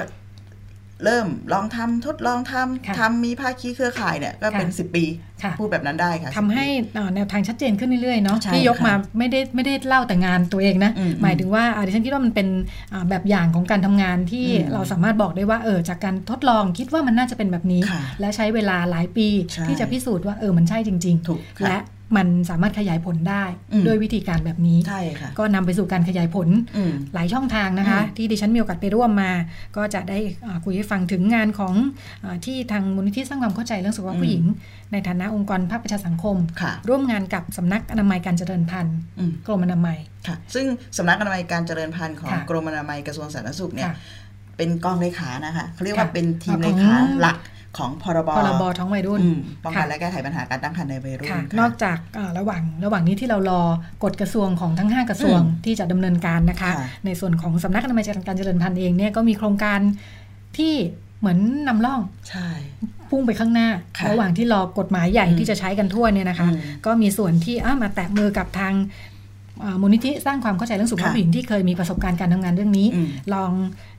เริ่มลองทำทดลองทำค่ะทำมีภาคีเครือข่ายเนี่ยก็เป็นค่ะสิบปีค่ะพูดแบบนั้นได้ค่ะทำให้10ปีเอ่อแนวทางชัดเจนขึ้นเรื่อยๆเนาะใช่ที่ยกค่ะมาไม่ได้ไม่ได้เล่าแต่งานตัวเองนะอืมหมายถึงว่าอ่าดิฉันคิดว่ามันเป็นอ่าแบบอย่างของการทำงานที่อืมเราสามารถบอกได้ว่าเออจากการทดลองคิดว่ามันน่าจะเป็นแบบนี้ค่ะและใช้เวลาหลายปีใช่ที่จะพิสูจน์ว่าเออมันใช่จริงถูกค่ะและ มันสามารถขยายผลได้อืมด้วยวิธีการแบบนี้ใช่ค่ะก็นำไปสู่การขยายผลอืมหลายช่องทางนะคะอืมที่ดิฉันมีโอกาสไปร่วมมา ก็จะได้อ่าคุยให้ฟังถึงงานของอาที่ทางมูลนิธิสร้างความเข้าใจเรื่องสุขภาพผู้หญิง ในฐานะองค์กรภาคประชาสังคมค่ะร่วมงานกับสำนักอนามัยการเจริญพันธุ์อืมกรมอนามัยค่ะ ซึ่งสำนักอนามัยการเจริญพันธุ์ของค่ะกรมอนามัยกระทรวงสาธารณสุขเนี่ยค่ะเป็นกองเลขานะคะเขาเรียกว่าค่ะเป็นทีมของเลขาหลัก ของพรบพรบท้องวัยรุ่นอืมป้องกันค่ะและแก้ไขปัญหาการตั้งครรภ์ในวัยรุ่นค่ะค่ะนอกจากอ่าระหว่างระหว่างนี้ที่เรารอกฎกระทรวงของทั้ง 5 กระทรวงอืมที่จะดำเนินการนะคะค่ะในส่วนของสำนักอนามัยการเจริญพันธุ์เองเนี่ยก็มีโครงการที่เหมือนนำร่องใช่พุ่งไปข้างหน้าค่ะระหว่างที่รอกฎหมายใหญ่อืมที่จะใช้กันทั่วเนี่ยนะคะอืมก็มีส่วนที่อะมาแตะมือกับทางอ่ามูลนิธิสร้างความเข้าใจเรื่องสุขภาพค่ะผู้หญิงที่เคยมีประสบการณ์การทำงานเรื่องนี้อืมลองอา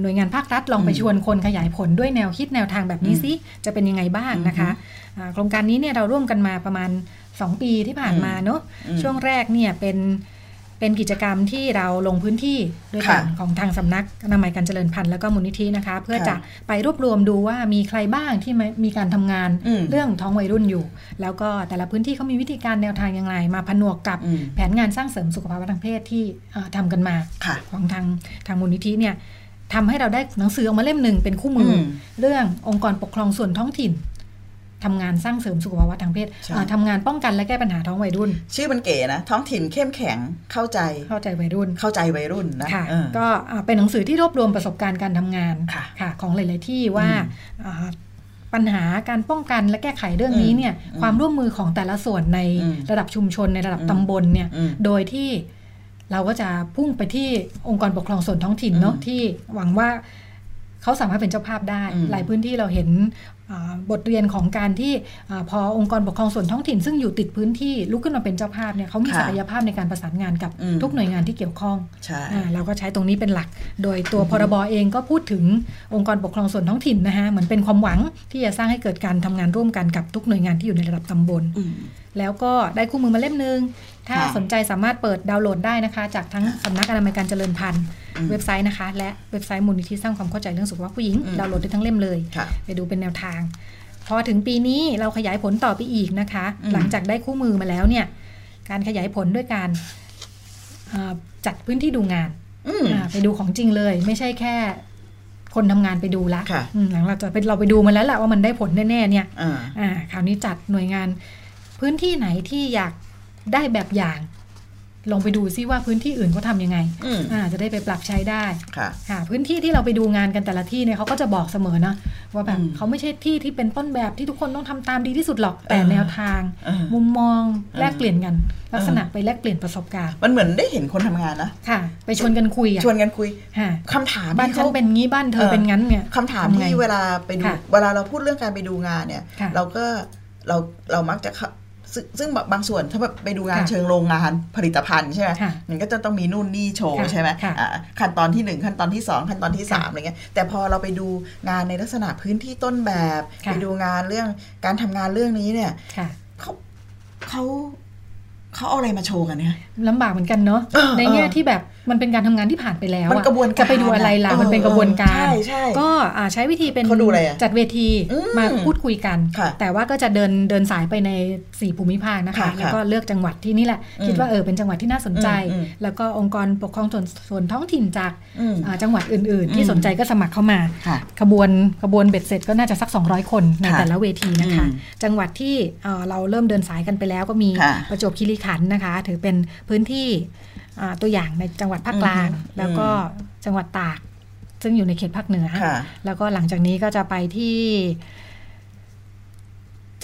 หน่วยงานภาครัฐลองไปอืมชวนคนขยายผลด้วยแนวคิดแนวทางแบบนี้อืมสิจะเป็นยังไงบ้างนะคะอ่าโครงการนี้เนี่ยเราร่วมกันมาประมาณ 2 ปีที่ผ่านมาเนอะอืมช่วงแรกเนี่ยเป็นเป็นกิจกรรมที่เราลงพื้นที่ด้วยกันค่ะของทางสำนักอนามัยการเจริญพันธุ์แล้วก็มูลนิธินะคะ เพื่อค่ะจะไปรวบรวมดูว่ามีใครบ้างที่มามีการทำงานอืมเรื่องท้องวัยรุ่นอยู่ แล้วก็แต่ละพื้นที่เขามีวิธีการแนวทางอย่างไร มาผนวกกับอืมแผนงานสร้างเสริมสุขภาพทางเพศที่เอ่อทำกันมาค่ะของทางทางมูลนิธิเนี่ย ทำให้เราได้หนังสือออกมาเล่มหนึ่งเป็นคู่มืออมเรื่ององค์กรปกครองส่วนท้องถิ่นทำงานสร้างเสริมสุขภาวะทางเพศใช่อ่าทำงานป้องกันและแก้ปัญหาท้องวัยรุ่น ชื่อมันเก๋นะ ท้องถิ่นเข้มแข็งเข้าใจเข้าใจวัยรุ่น เข้าใจวัยรุ่นนะค่ะเออก็อ่าเป็นหนังสือที่รวบรวมประสบการณ์การทำงานค่ะของหลาย ๆ ที่ว่าอืมอ่าปัญหาการป้องกันและแก้ไขเรื่องนี้เนี่ยอืมความร่วมมือของแต่ละส่วนในอืมระดับชุมชนในระดับอืมตำบลเนี่ยอืมโดยที่ เราก็จะพุ่งไปที่องค์กรปกครองส่วนท้องถิ่นเนาะอืมที่หวังว่าเขาสามารถเป็นเจ้าภาพได้อืมหลายพื้นที่เราเห็นอ่าบทเรียนของการที่อาพอองค์กรปกครองส่วนท้องถิ่น ซึ่งอยู่ติดพื้นที่ลุกขึ้นมาเป็นเจ้าภาพเนี่ยเขามีค่ะศักยภาพในการประสานงานกับอืมทุกหน่วยงานที่เกี่ยวข้องใช่อ่าเราก็ใช้ตรงนี้เป็นหลัก โดยตัวพรบเองก็พูดถึงองค์กรปกครองส่วนท้องถิ่นนะคะเหมือนเป็นความหวังที่จะสร้างให้เกิดการทำงานร่วมกันกับทุกหน่วยงานที่อยู่ในระดับตำบลอืมแล้วก็ได้คู่มือมาเล่มนึงถ้าค่ะสนใจสามารถเปิดดาวน์โหลดได้นะคะ จากทั้งสำนักอนามัยการเจริญพันธุ์อืมเว็บไซต์นะคะ และเว็บไซต์มูลนิธิสร้างความเข้าใจเรื่องสุขภาพผู้หญิงอืมดาวน์โหลดได้ทั้งเล่มเลยค่ะไปดูเป็นแนวทาง พอถึงปีนี้เราขยายผลต่อไปอีกนะคะอืมหลังจากได้คู่มือมาแล้วเนี่ย การขยายผลด้วยการอ่าจัดพื้นที่ดูงานอืมอ่าไปดูของจริงเลย ไม่ใช่แค่คนทำงานไปดูละค่ะอืมหลังเราจะไปเราไปดูมาแล้วแหละว่ามันได้ผลแน่ๆเนี่ยอ่าอ่าคราวนี้จัดหน่วยงานพื้นที่ไหนที่อยาก ได้แบบอย่าง ลองไปดูซิว่าพื้นที่อื่นเขาทำยังไงอืมอ่าจะได้ไปปรับใช้ได้ค่ะค่ะ พื้นที่ที่เราไปดูงานกันแต่ละที่เนี่ยเขาก็จะบอกเสมอนะว่าแบบอืมเขาไม่ใช่ที่ที่เป็นต้นแบบที่ทุกคนต้องทำตามดีที่สุดหรอกแต่เออแนวทางเออมุมมองเออแลกเปลี่ยนกัน ลักษณะไปแลกเปลี่ยนประสบการณ์ มันเหมือนได้เห็นคนทำงานนะค่ะ ไปชวนกันคุยอะชวนกันคุยค่ะคำถามบ้านที่ฉันเขาเป็นงี้บ้านเธอเออเป็นงั้นเนี่ยคำถามทำไงที่เวลาไปดูค่ะเวลาเราพูดเรื่องการไปดูงานเนี่ยค่ะเราก็เราเรามักจะเข้า ซึ่งซึ่งบางส่วนถ้าแบบไปดูงานค่ะเชิงโรงงานผลิตภัณฑ์ใช่ไหมค่ะมันก็จะต้องมีนู่นนี่โชว์ค่ะใช่ไหมค่ะอ่าขั้นตอนที่หนึ่งขั้นตอนที่สองขั้นตอนที่สามค่ะอะไรเงี้ยแต่พอเราไปดูงานในลักษณะพื้นที่ต้นแบบค่ะไปดูงานเรื่องการทำงานเรื่องนี้เนี่ยค่ะเขาเขาเขาเอาอะไรมาโชว์กันเนี่ยลำบากเหมือนกันเนาะเออในแง่เออที่แบบมันเป็นการทำงานที่ผ่านไปแล้วมันอะกระบวนการจะไปดูอะไรล่ะอะมันเป็นกระบวนการใช่ใช่ก็อ่าใช้วิธีเป็นเขาดูอะไรอะจัดเวทีอืมมาพูดคุยกันค่ะแต่ว่าก็จะเดินเดินสายไปในสี่ภูมิภาคนะคะค่ะแล้วก็เลือกจังหวัดที่นี่แหละอืมคิดว่าเออเป็นจังหวัดที่น่าสนใจอืมอืมแล้วก็องค์กรปกครองส่วนส่วนท้องถิ่นจากอืมอ่าจังหวัดอื่น ๆ ที่อืมสนใจก็สมัครเข้ามาค่ะขบวนขบวนเบ็ดเสร็จก็น่าจะสัก 200 คนในค่ะแต่ละเวทีนะคะอืมจังหวัดที่เอ่อเราเริ่มเดินสายกันไปแล้วก็มีค่ะประจวบคีรีขันธ์นะคะ ถือเป็นพื้นที่อ่า ตัวอย่างในจังหวัดภาคกลางอืมแล้วก็จังหวัดตาก ซึ่งอยู่ในเขตภาคเหนือค่ะแล้วก็หลังจากนี้ก็จะไปที่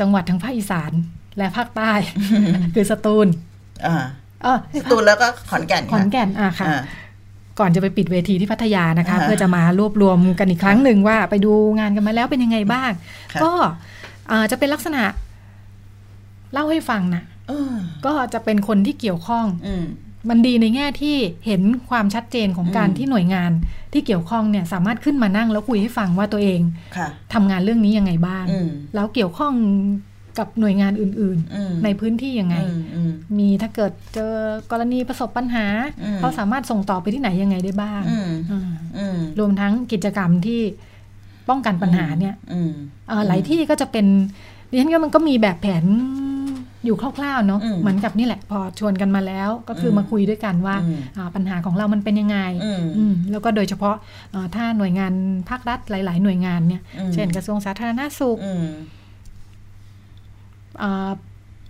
จังหวัดทางภาคอีสานและภาคใต้ คือสตูลอ่าเออสตูลแล้วก็ขอนแก่นขอนแก่นอะค่ะอ่าก่อนจะไปปิดเวทีที่พัทยานะคะอ่าฮะเพื่อจะมารวบรวมกันอีกครั้งหนึ่งว่าไปดูงานกันมาแล้วเป็นยังไงบ้างค่ะก็เอ่อจะเป็นลักษณะ เล่าให้ฟังนะเออก็จะเป็นคนที่เกี่ยวข้องอื มมันดีในแง่ที่เห็นความชัดเจนของการอืมที่หน่วยงานที่เกี่ยวข้องเนี่ยสามารถขึ้นมานั่งแล้วคุยให้ฟังว่าตัวเองค่ะทำงานเรื่องนี้ยังไงบ้างอืมแล้วเกี่ยวข้องกับหน่วยงานอื่นอืมๆในพื้นที่ยังไงอืมอืมมีถ้าเกิดเจอกรณีประสบปัญหาอืมเขาสามารถส่งต่อไปที่ไหนยังไงได้บ้างอืมอ่าอืมรวมทั้งกิจกรรมที่ป้องกันปัญหาเนี่ยอืมเอ่อหลายที่ก็จะเป็นดิฉันก็มันก็มีแบบแผน อยู่คร่าวๆเนาะอืมเหมือนกับนี่แหละ พอชวนกันมาแล้ว ก็คืออมมาคุยด้วยกันว่าอืมอ่าปัญหาของเรามันเป็นยังไงอืมอืมแล้วก็โดยเฉพาะอ่าถ้าหน่วยงานภาครัฐหลาย ๆ หน่วยงานเนี่ยอืมเช่นกระทรวงสาธารณสุขอืมอ่า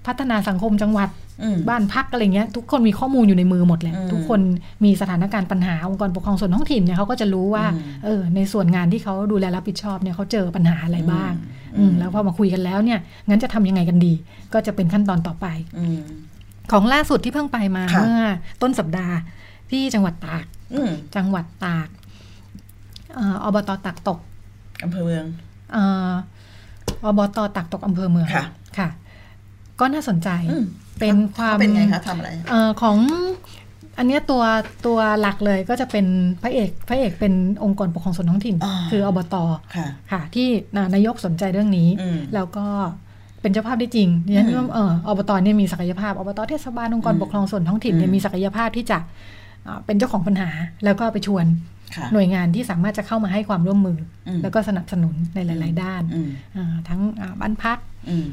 พัฒนาสังคมจังหวัดอืมบ้านพักอะไรเงี้ยทุกคนมีข้อมูลอยู่ในมือหมดแหละอืมทุกคนมีสถานการณ์ปัญหาองค์กรปกครองส่วนท้องถิ่นเนี่ยเขาก็จะรู้ว่าอืมเออในส่วนงานที่เขาดูแลรับผิดชอบเนี่ยเขาเจอปัญหาอะไรบ้างอืมอืม แล้วพอมาคุยกันแล้วเนี่ยงั้นจะทำยังไงกันดี ก็จะเป็นขั้นตอนต่อไปอืมของล่าสุดที่เพิ่งไปมาค่ะเมื่อต้นสัปดาห์ที่จังหวัดตากอืมจังหวัดตากเอ่ออบตตากตกอำเภอเมืองเอ่ออบตตากตกอำเภอเมืองค่ะค่ะก็น่าสนใจอืมเป็นความเป็นไงคะทำอะไรเอ่อของ อันเนี้ยตัวตัวหลักเลยก็จะเป็นพระเอกพระเอกเป็นองค์กรปกครองส่วนท้องถิ่นอ่าคืออบตค่ะค่ะ ที่นานายกสนใจเรื่องนี้อืมแล้วก็เป็นเจ้าภาพได้จริงดิฉันอืมว่าเอออบตเนี่ยมีศักยภาพอบตเทศบาลองค์กรอืมปกครองส่วนท้องถิ่นเนี่ยอืมมีศักยภาพที่จะอ่าเป็นเจ้าของปัญหา แล้วก็ไปชวนค่ะหน่วยงานที่สามารถจะเข้ามาให้ความร่วมมืออมแล้วก็สนับสนุนในหลาย ๆ ด้านอืมอ่าทั้งอ่าบ้านพักอืม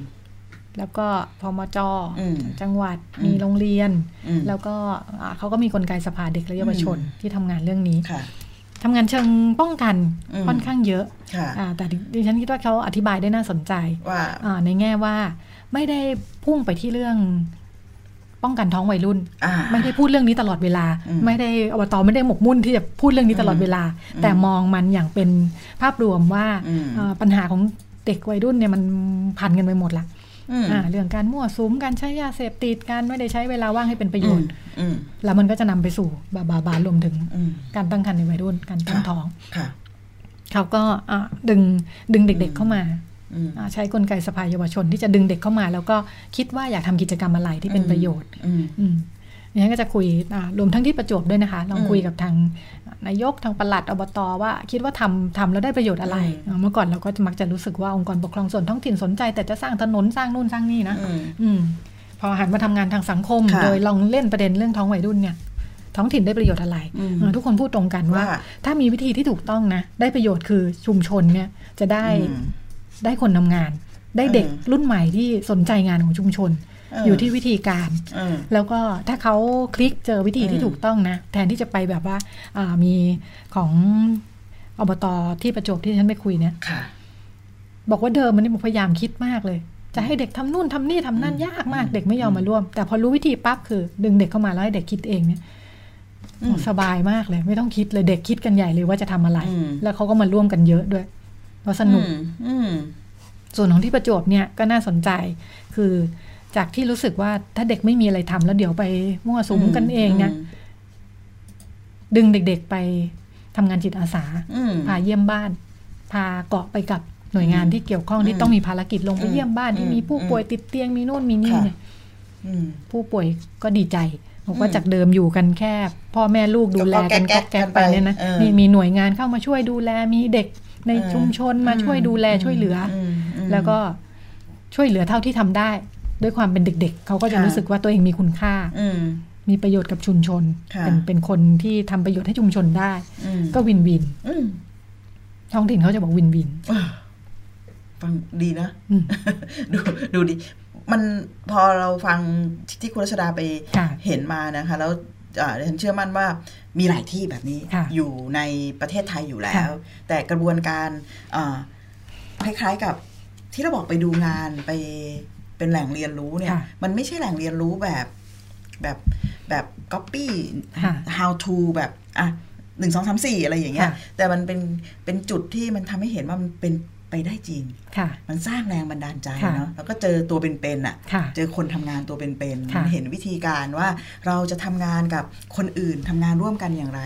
แล้วก็พมจอืมจังหวัดอืมมีโรงเรียนอืมแล้วก็อ่าเขาก็มีกลไกสภาเด็กและเยาวชนอืมที่ทำงานเรื่องนี้ค่ะทำงานเชิงป้องกันอืมค่อนข้างเยอะค่ะอ่าแต่ดิฉันคิดว่าเขาอธิบายได้น่าสนใจว่าอ่าในแง่ว่าไม่ได้พุ่งไปที่เรื่องป้องกันท้องวัยรุ่นอ่าไม่ได้พูดเรื่องนี้ตลอดเวลาอืมไม่ได้อบตไม่ได้หมกมุ่นที่จะพูดเรื่องนี้ตลอดเวลาอืมแต่มองมันอย่างเป็นภาพรวมว่าอืมอ่าปัญหาของเด็กวัยรุ่นเนี่ยมันพันกันไปหมดละอืมอ่า เรื่องการมั่วสุมการใช้ยาเสพติดการไม่ได้ใช้เวลาว่างให้เป็นประโยชน์อืมแล้วมันก็จะนำไปสู่บาบาบารวมถึงอืมการตั้งครรภ์ในวัยรุ่นการตั้งค่ะท้องค่ะเขาก็อ่าดึงดึงเด็ก ๆเข้ามาอืมอ่าใช้กลไกสภาเยาวชนที่จะดึงเด็กเข้ามา แล้วก็คิดว่าอยากทำกิจกรรมอะไรที่เป็นประโยชน์อืมอืมดิ ฉันก็จะคุยอ่ารวมทั้งที่ประจวบด้วยนะคะ ลองอืมคุยกับทางนายกทางปลัดอบตว่าคิดว่าทำทำแล้วได้ประโยชน์อะไรอืมอ่าเมื่อก่อนเราก็จะมักจะรู้สึกว่าองค์กรปกครองส่วนท้องถิ่นสนใจ แต่จะสร้างถนนสร้างนู่นสร้างนี่นะอืมอืมพอหันมาทำงานทางสังคมค่ะโดยลองเล่นประเด็นเรื่องท้องวัยรุ่นเนี่ยท้องถิ่นได้ประโยชน์อะไรอืมเออทุกคนพูดตรงกันว่าว่า ถ้ามีวิธีที่ถูกต้องนะ ได้ประโยชน์คือชุมชนเนี่ยจะได้อืมได้คนทำงาน ได้เด็กอืมรุ่นใหม่ที่สนใจงานของชุมชนเออออยู่ที่วิธีการเออแล้วก็ถ้าเขาคลิกเจอวิธีที่อืมถูกต้องนะ แทนที่จะไปแบบว่าอ่ามีของอบตที่ประจวบที่ฉันไปคุยเนี่ยค่ะบอกว่าเดิมมันนี่พยายามคิดมากเลย จะให้เด็กทำนู่นทำนี่ทำนั่นอืมยากมากอืมเด็กไม่ยอมมาร่วม แต่พอรู้วิธีปั๊บคือ ดึงเด็กเข้ามาแล้วให้เด็กคิดเองเนี่ยอืมสบายมากเลย ไม่ต้องคิดเลยเด็กคิดกันใหญ่เลยว่าจะทำอะไรอืมแล้วเขาก็มาร่วมกันเยอะด้วยเพราะสนุกอืมอืมส่วนของที่ประจวบเนี่ยก็น่าสนใจคือ จากที่รู้สึกว่าถ้าเด็กไม่มีอะไรทำแล้วเดี๋ยวไปมั่วสุมกันเองเนี่ยดึงเด็กๆไปทำงานจิตอาสาอืมพาเยี่ยมบ้าน พาเกาะไปกับหน่วยงานอืมที่เกี่ยวข้องที่อืมต้องมีภารกิจลงไปอืมเยี่ยมบ้านที่อืมมีผู้ป่วยติดเตียงมีโน่นมีนี่ค่ะเนี่ยอืมผู้ป่วยก็ดีใจบอกว่าอืมจากเดิมอยู่กันแค่ พ่อแม่ลูกดูแลกันก็ก็แก๊แก๊กกๆไปเนี่ยนะเออนี่มีหน่วยงานเข้ามาช่วยดูแลมีเด็กในเออชุมชนมาช่วยดูแลช่วยเหลืออมอืมแล้วก็ช่วยเหลือเท่าที่ทำได้ ด้วยความเป็นเด็ก ๆ เขาก็จะค่ะรู้สึกว่าตัวเองมีคุณค่าอืมมีประโยชน์กับชุมชนค่ะเป็นเป็นคนที่ทำประโยชน์ให้ชุมชนได้อืมก็วินวินอืมท้องถิ่นเขาจะบอกวินวินอ่าฟังดีนะอืมดูดูดี มันพอเราฟังที่คุณรัชดาไปค่ะเห็นมานะคะ แล้วอ่าดิฉันเชื่อมั่นว่ามีหลายที่แบบนี้ค่ะอยู่ในประเทศไทยอยู่แล้ค่ะวแต่กระบวนการอ่าคล้ายๆกับที่เราบอกไปดูงานไป เป็นแหล่งเรียนรู้เนี่ยค่ะมันไม่ใช่แหล่งเรียนรู้แบบแบบแบบ copy ค่ะ how to แบบอะหนึ่งสองสามสี่อะไรอย่างเงี้ยค่ะแต่มันเป็นเป็นจุดที่มันทำให้เห็นว่ามันเป็นไปได้จริงค่ะมันสร้างแรงบันดาลใจค่ะเนาะ แล้วก็เจอตัวเป็นๆอะค่ะเจอคนทำงานตัวเป็นค่ะๆเห็นวิธีการว่าเราจะทำงานกับคนอื่นทำงานร่วมกันอย่างไร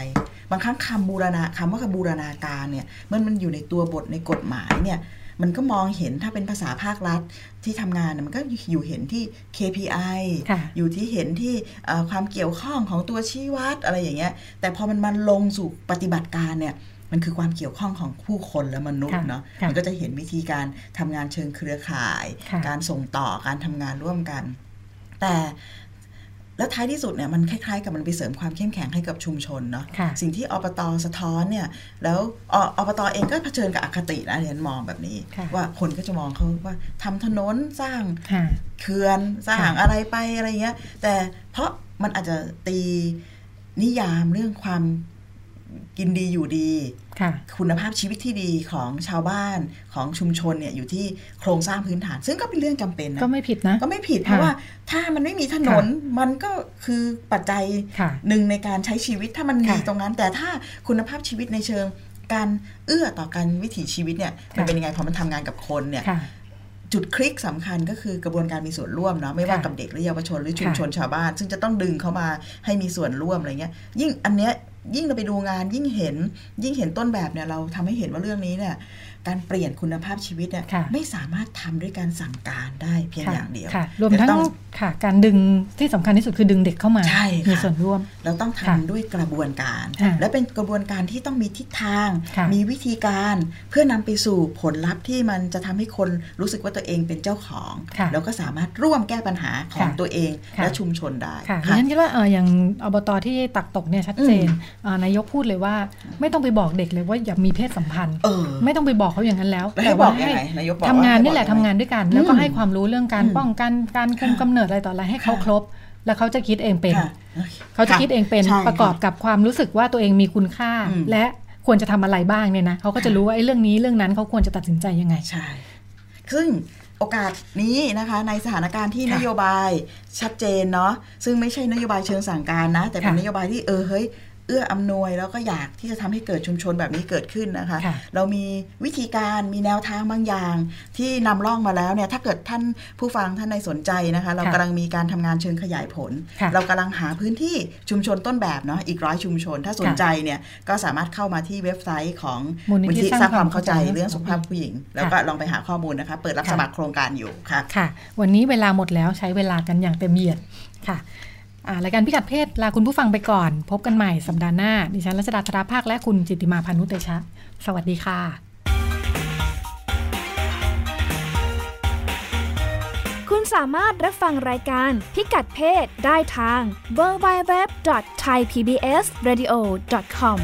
บางครั้งคำบูรณาคำว่าคำบูรณาการเนี่ย มันมันอยู่ในตัวบทในกฎหมายเนี่ย มันก็มองเห็นถ้าเป็นภาษาภาครัฐที่ทำงานน่ะมันก็อยู่เห็นที่ KPI ค่ะอยู่ที่เห็นที่เอ่อความเกี่ยวข้องของตัวชี้วัดอะไรอย่างเงี้ย แต่พอมันมันลงสู่ปฏิบัติการเนี่ยมันคือความเกี่ยวข้องของผู้คนและมนุษย์ค่ะเนาะค่ะมันก็จะเห็นวิธีการทำงานเชิงเครือข่ายค่ะการส่งต่อการทำงานร่วมกัน แต่ แล้วท้ายที่สุดเนี่ยมันคล้ายๆ กับมันไปเสริมความเข้มแข็งให้กับชุมชนเนาะค่ะสิ่งที่อปตสะท้อนเนี่ยแล้วออบตเองก็เผชิญกับอคตินะเรียนมองแบบนี้ค่ะว่าคนก็จะมองเขาว่าทำถนนสร้างค่ะเขื่อนสร้างค่ะอะไรไปอะไรเงี้ยแต่เพราะมันอาจจะตีนิยามเรื่องความกินดีอยู่ดี ค่ะคุณภาพชีวิตที่ดีของชาวบ้านของชุมชนเนี่ยอยู่ที่โครงสร้างพื้นฐาน ซึ่งก็เป็นเรื่องจำเป็นนะก็ไม่ผิดนะ ก็ไม่ผิดเพราะว่าถ้ามันไม่มีถนนมันก็คือปัจจัยค่ะหนึ่งในการใช้ชีวิตถ้ามันมีค่ะตรงนั้น แต่ถ้าคุณภาพชีวิตในเชิง การเอื้อต่อการวิถีชีวิตเนี่ยมันค่ะเป็นยังไงพอมันทำงานกับคนเนี่ยค่ะจุดคลิกสำคัญก็คือกระบวนการมีส่วนร่วมเนาะไม่ว่าค่ะกับเด็กหรือเยาวชนหรือชุมค่ะชนชาวบ้าน ซึ่งจะต้องดึงเขามาให้มีส่วนร่วมอะไรเงี้ยยิ่งอันเนี้ย ยิ่งเราไปดูงานยิ่งเห็นยิ่งเห็นต้นแบบเนี่ยเราทำให้เห็นว่าเรื่องนี้เนี่ย การเปลี่ยนคุณภาพชีวิตเนี่ยค่ะไม่สามารถทำด้วยการสั่งการได้เพียงค่ะอย่างเดียวค่ะรวมแต่ทั้งต้องค่ะการดึงที่สำคัญที่สุดคือดึงเด็กเข้ามาใช่ค่ะมีส่วนร่วม เราต้องทำค่ะด้วยกระบวนการค่ะและเป็นกระบวนการที่ต้องมีทิศทางค่ะมีวิธีการเพื่อนำไปสู่ผลลัพธ์ที่มันจะทำให้คนรู้สึกว่าตัวเองเป็นเจ้าของค่ะแล้วก็สามารถร่วมแก้ปัญหาของค่ะตัวเองค่ะและชุมชนได้ค่ะดิค่ะฉันคิดว่าเอออย่างอบตที่ตักตกเนี่ยชัดเจนอืมเอ่อนายกพูดเลยว่า ไม่ต้องไปบอกเด็กเลยว่าอย่ามีเพศสัมพันธ์เออไม่ต้องไปบอกเขาอย่างนั้นแล้วแล้วให้บอกยังไงนายกบอกว่าทำงานนี่แหละให้บอกยังไงทำงานด้วยกัน แล้วก็อืมให้ความรู้เรื่องการอืมป้องกันการคุมค่ะกำเนิดอะไรต่ออะไรให้เขาค่ะครบ แล้วเขาจะคิดเองเป็นค่ะเขาจะคิดเองเป็นใช่ประกอบกับความรู้สึกว่าตัวเองมีคุณค่าอืมและควรจะทำอะไรบ้างเนี่ยนะเขาก็จะค่ะรู้ว่าไอ้เรื่องนี้เรื่องนั้นเขาควรจะตัดสินใจยังไงใช่ซึ่งโอกาสนี้นะคะในสถานการณ์ที่ค่ะนโยบายชัดเจนเนาะซึ่งไม่ใช่นโยบายเชิงสั่งการนะ แต่เป็นค่ะนโยบายที่เออเฮ้ย เอื้ออำนวยแล้วก็อยากที่จะทำให้เกิดชุมชนแบบนี้เกิดขึ้นนะคะค่ะเรามีวิธีการมีแนวทางบางอย่าง ที่นำร่องมาแล้วเนี่ยถ้าเกิดท่านผู้ฟังท่านในสนใจนะคะ เราค่ะกำลังมีการทำงานเชิงขยายผลค่ะเรากำลังหาพื้นที่ชุมชนต้นแบบเนาะอีกร้อยชุมชน ถ้าสนใจเนี่ยก็สามารถเข้ามาที่เว็บไซต์ของมูลนิธิสร้างความเข้าใจสร้างความเข้าใจเรื่องสุขภาพผู้หญิง แล้วก็ลองไปหาข้อมูลนะคะ เปิดรับค่ะสมัครโครงการอยู่ค่ะค่ะ วันนี้เวลาหมดแล้วใช้เวลากันอย่างเต็มเหยียดค่ะอ่า รายการพิกัดเพศลาคุณผู้ฟังไปก่อน พบกันใหม่สัปดาห์หน้า ดิฉันรัชดาธราภาคและคุณจิตติมาพานุเตชะ สวัสดีค่ะ คุณสามารถรับฟังรายการพิกัดเพศได้ทาง www.thaipbsradio.com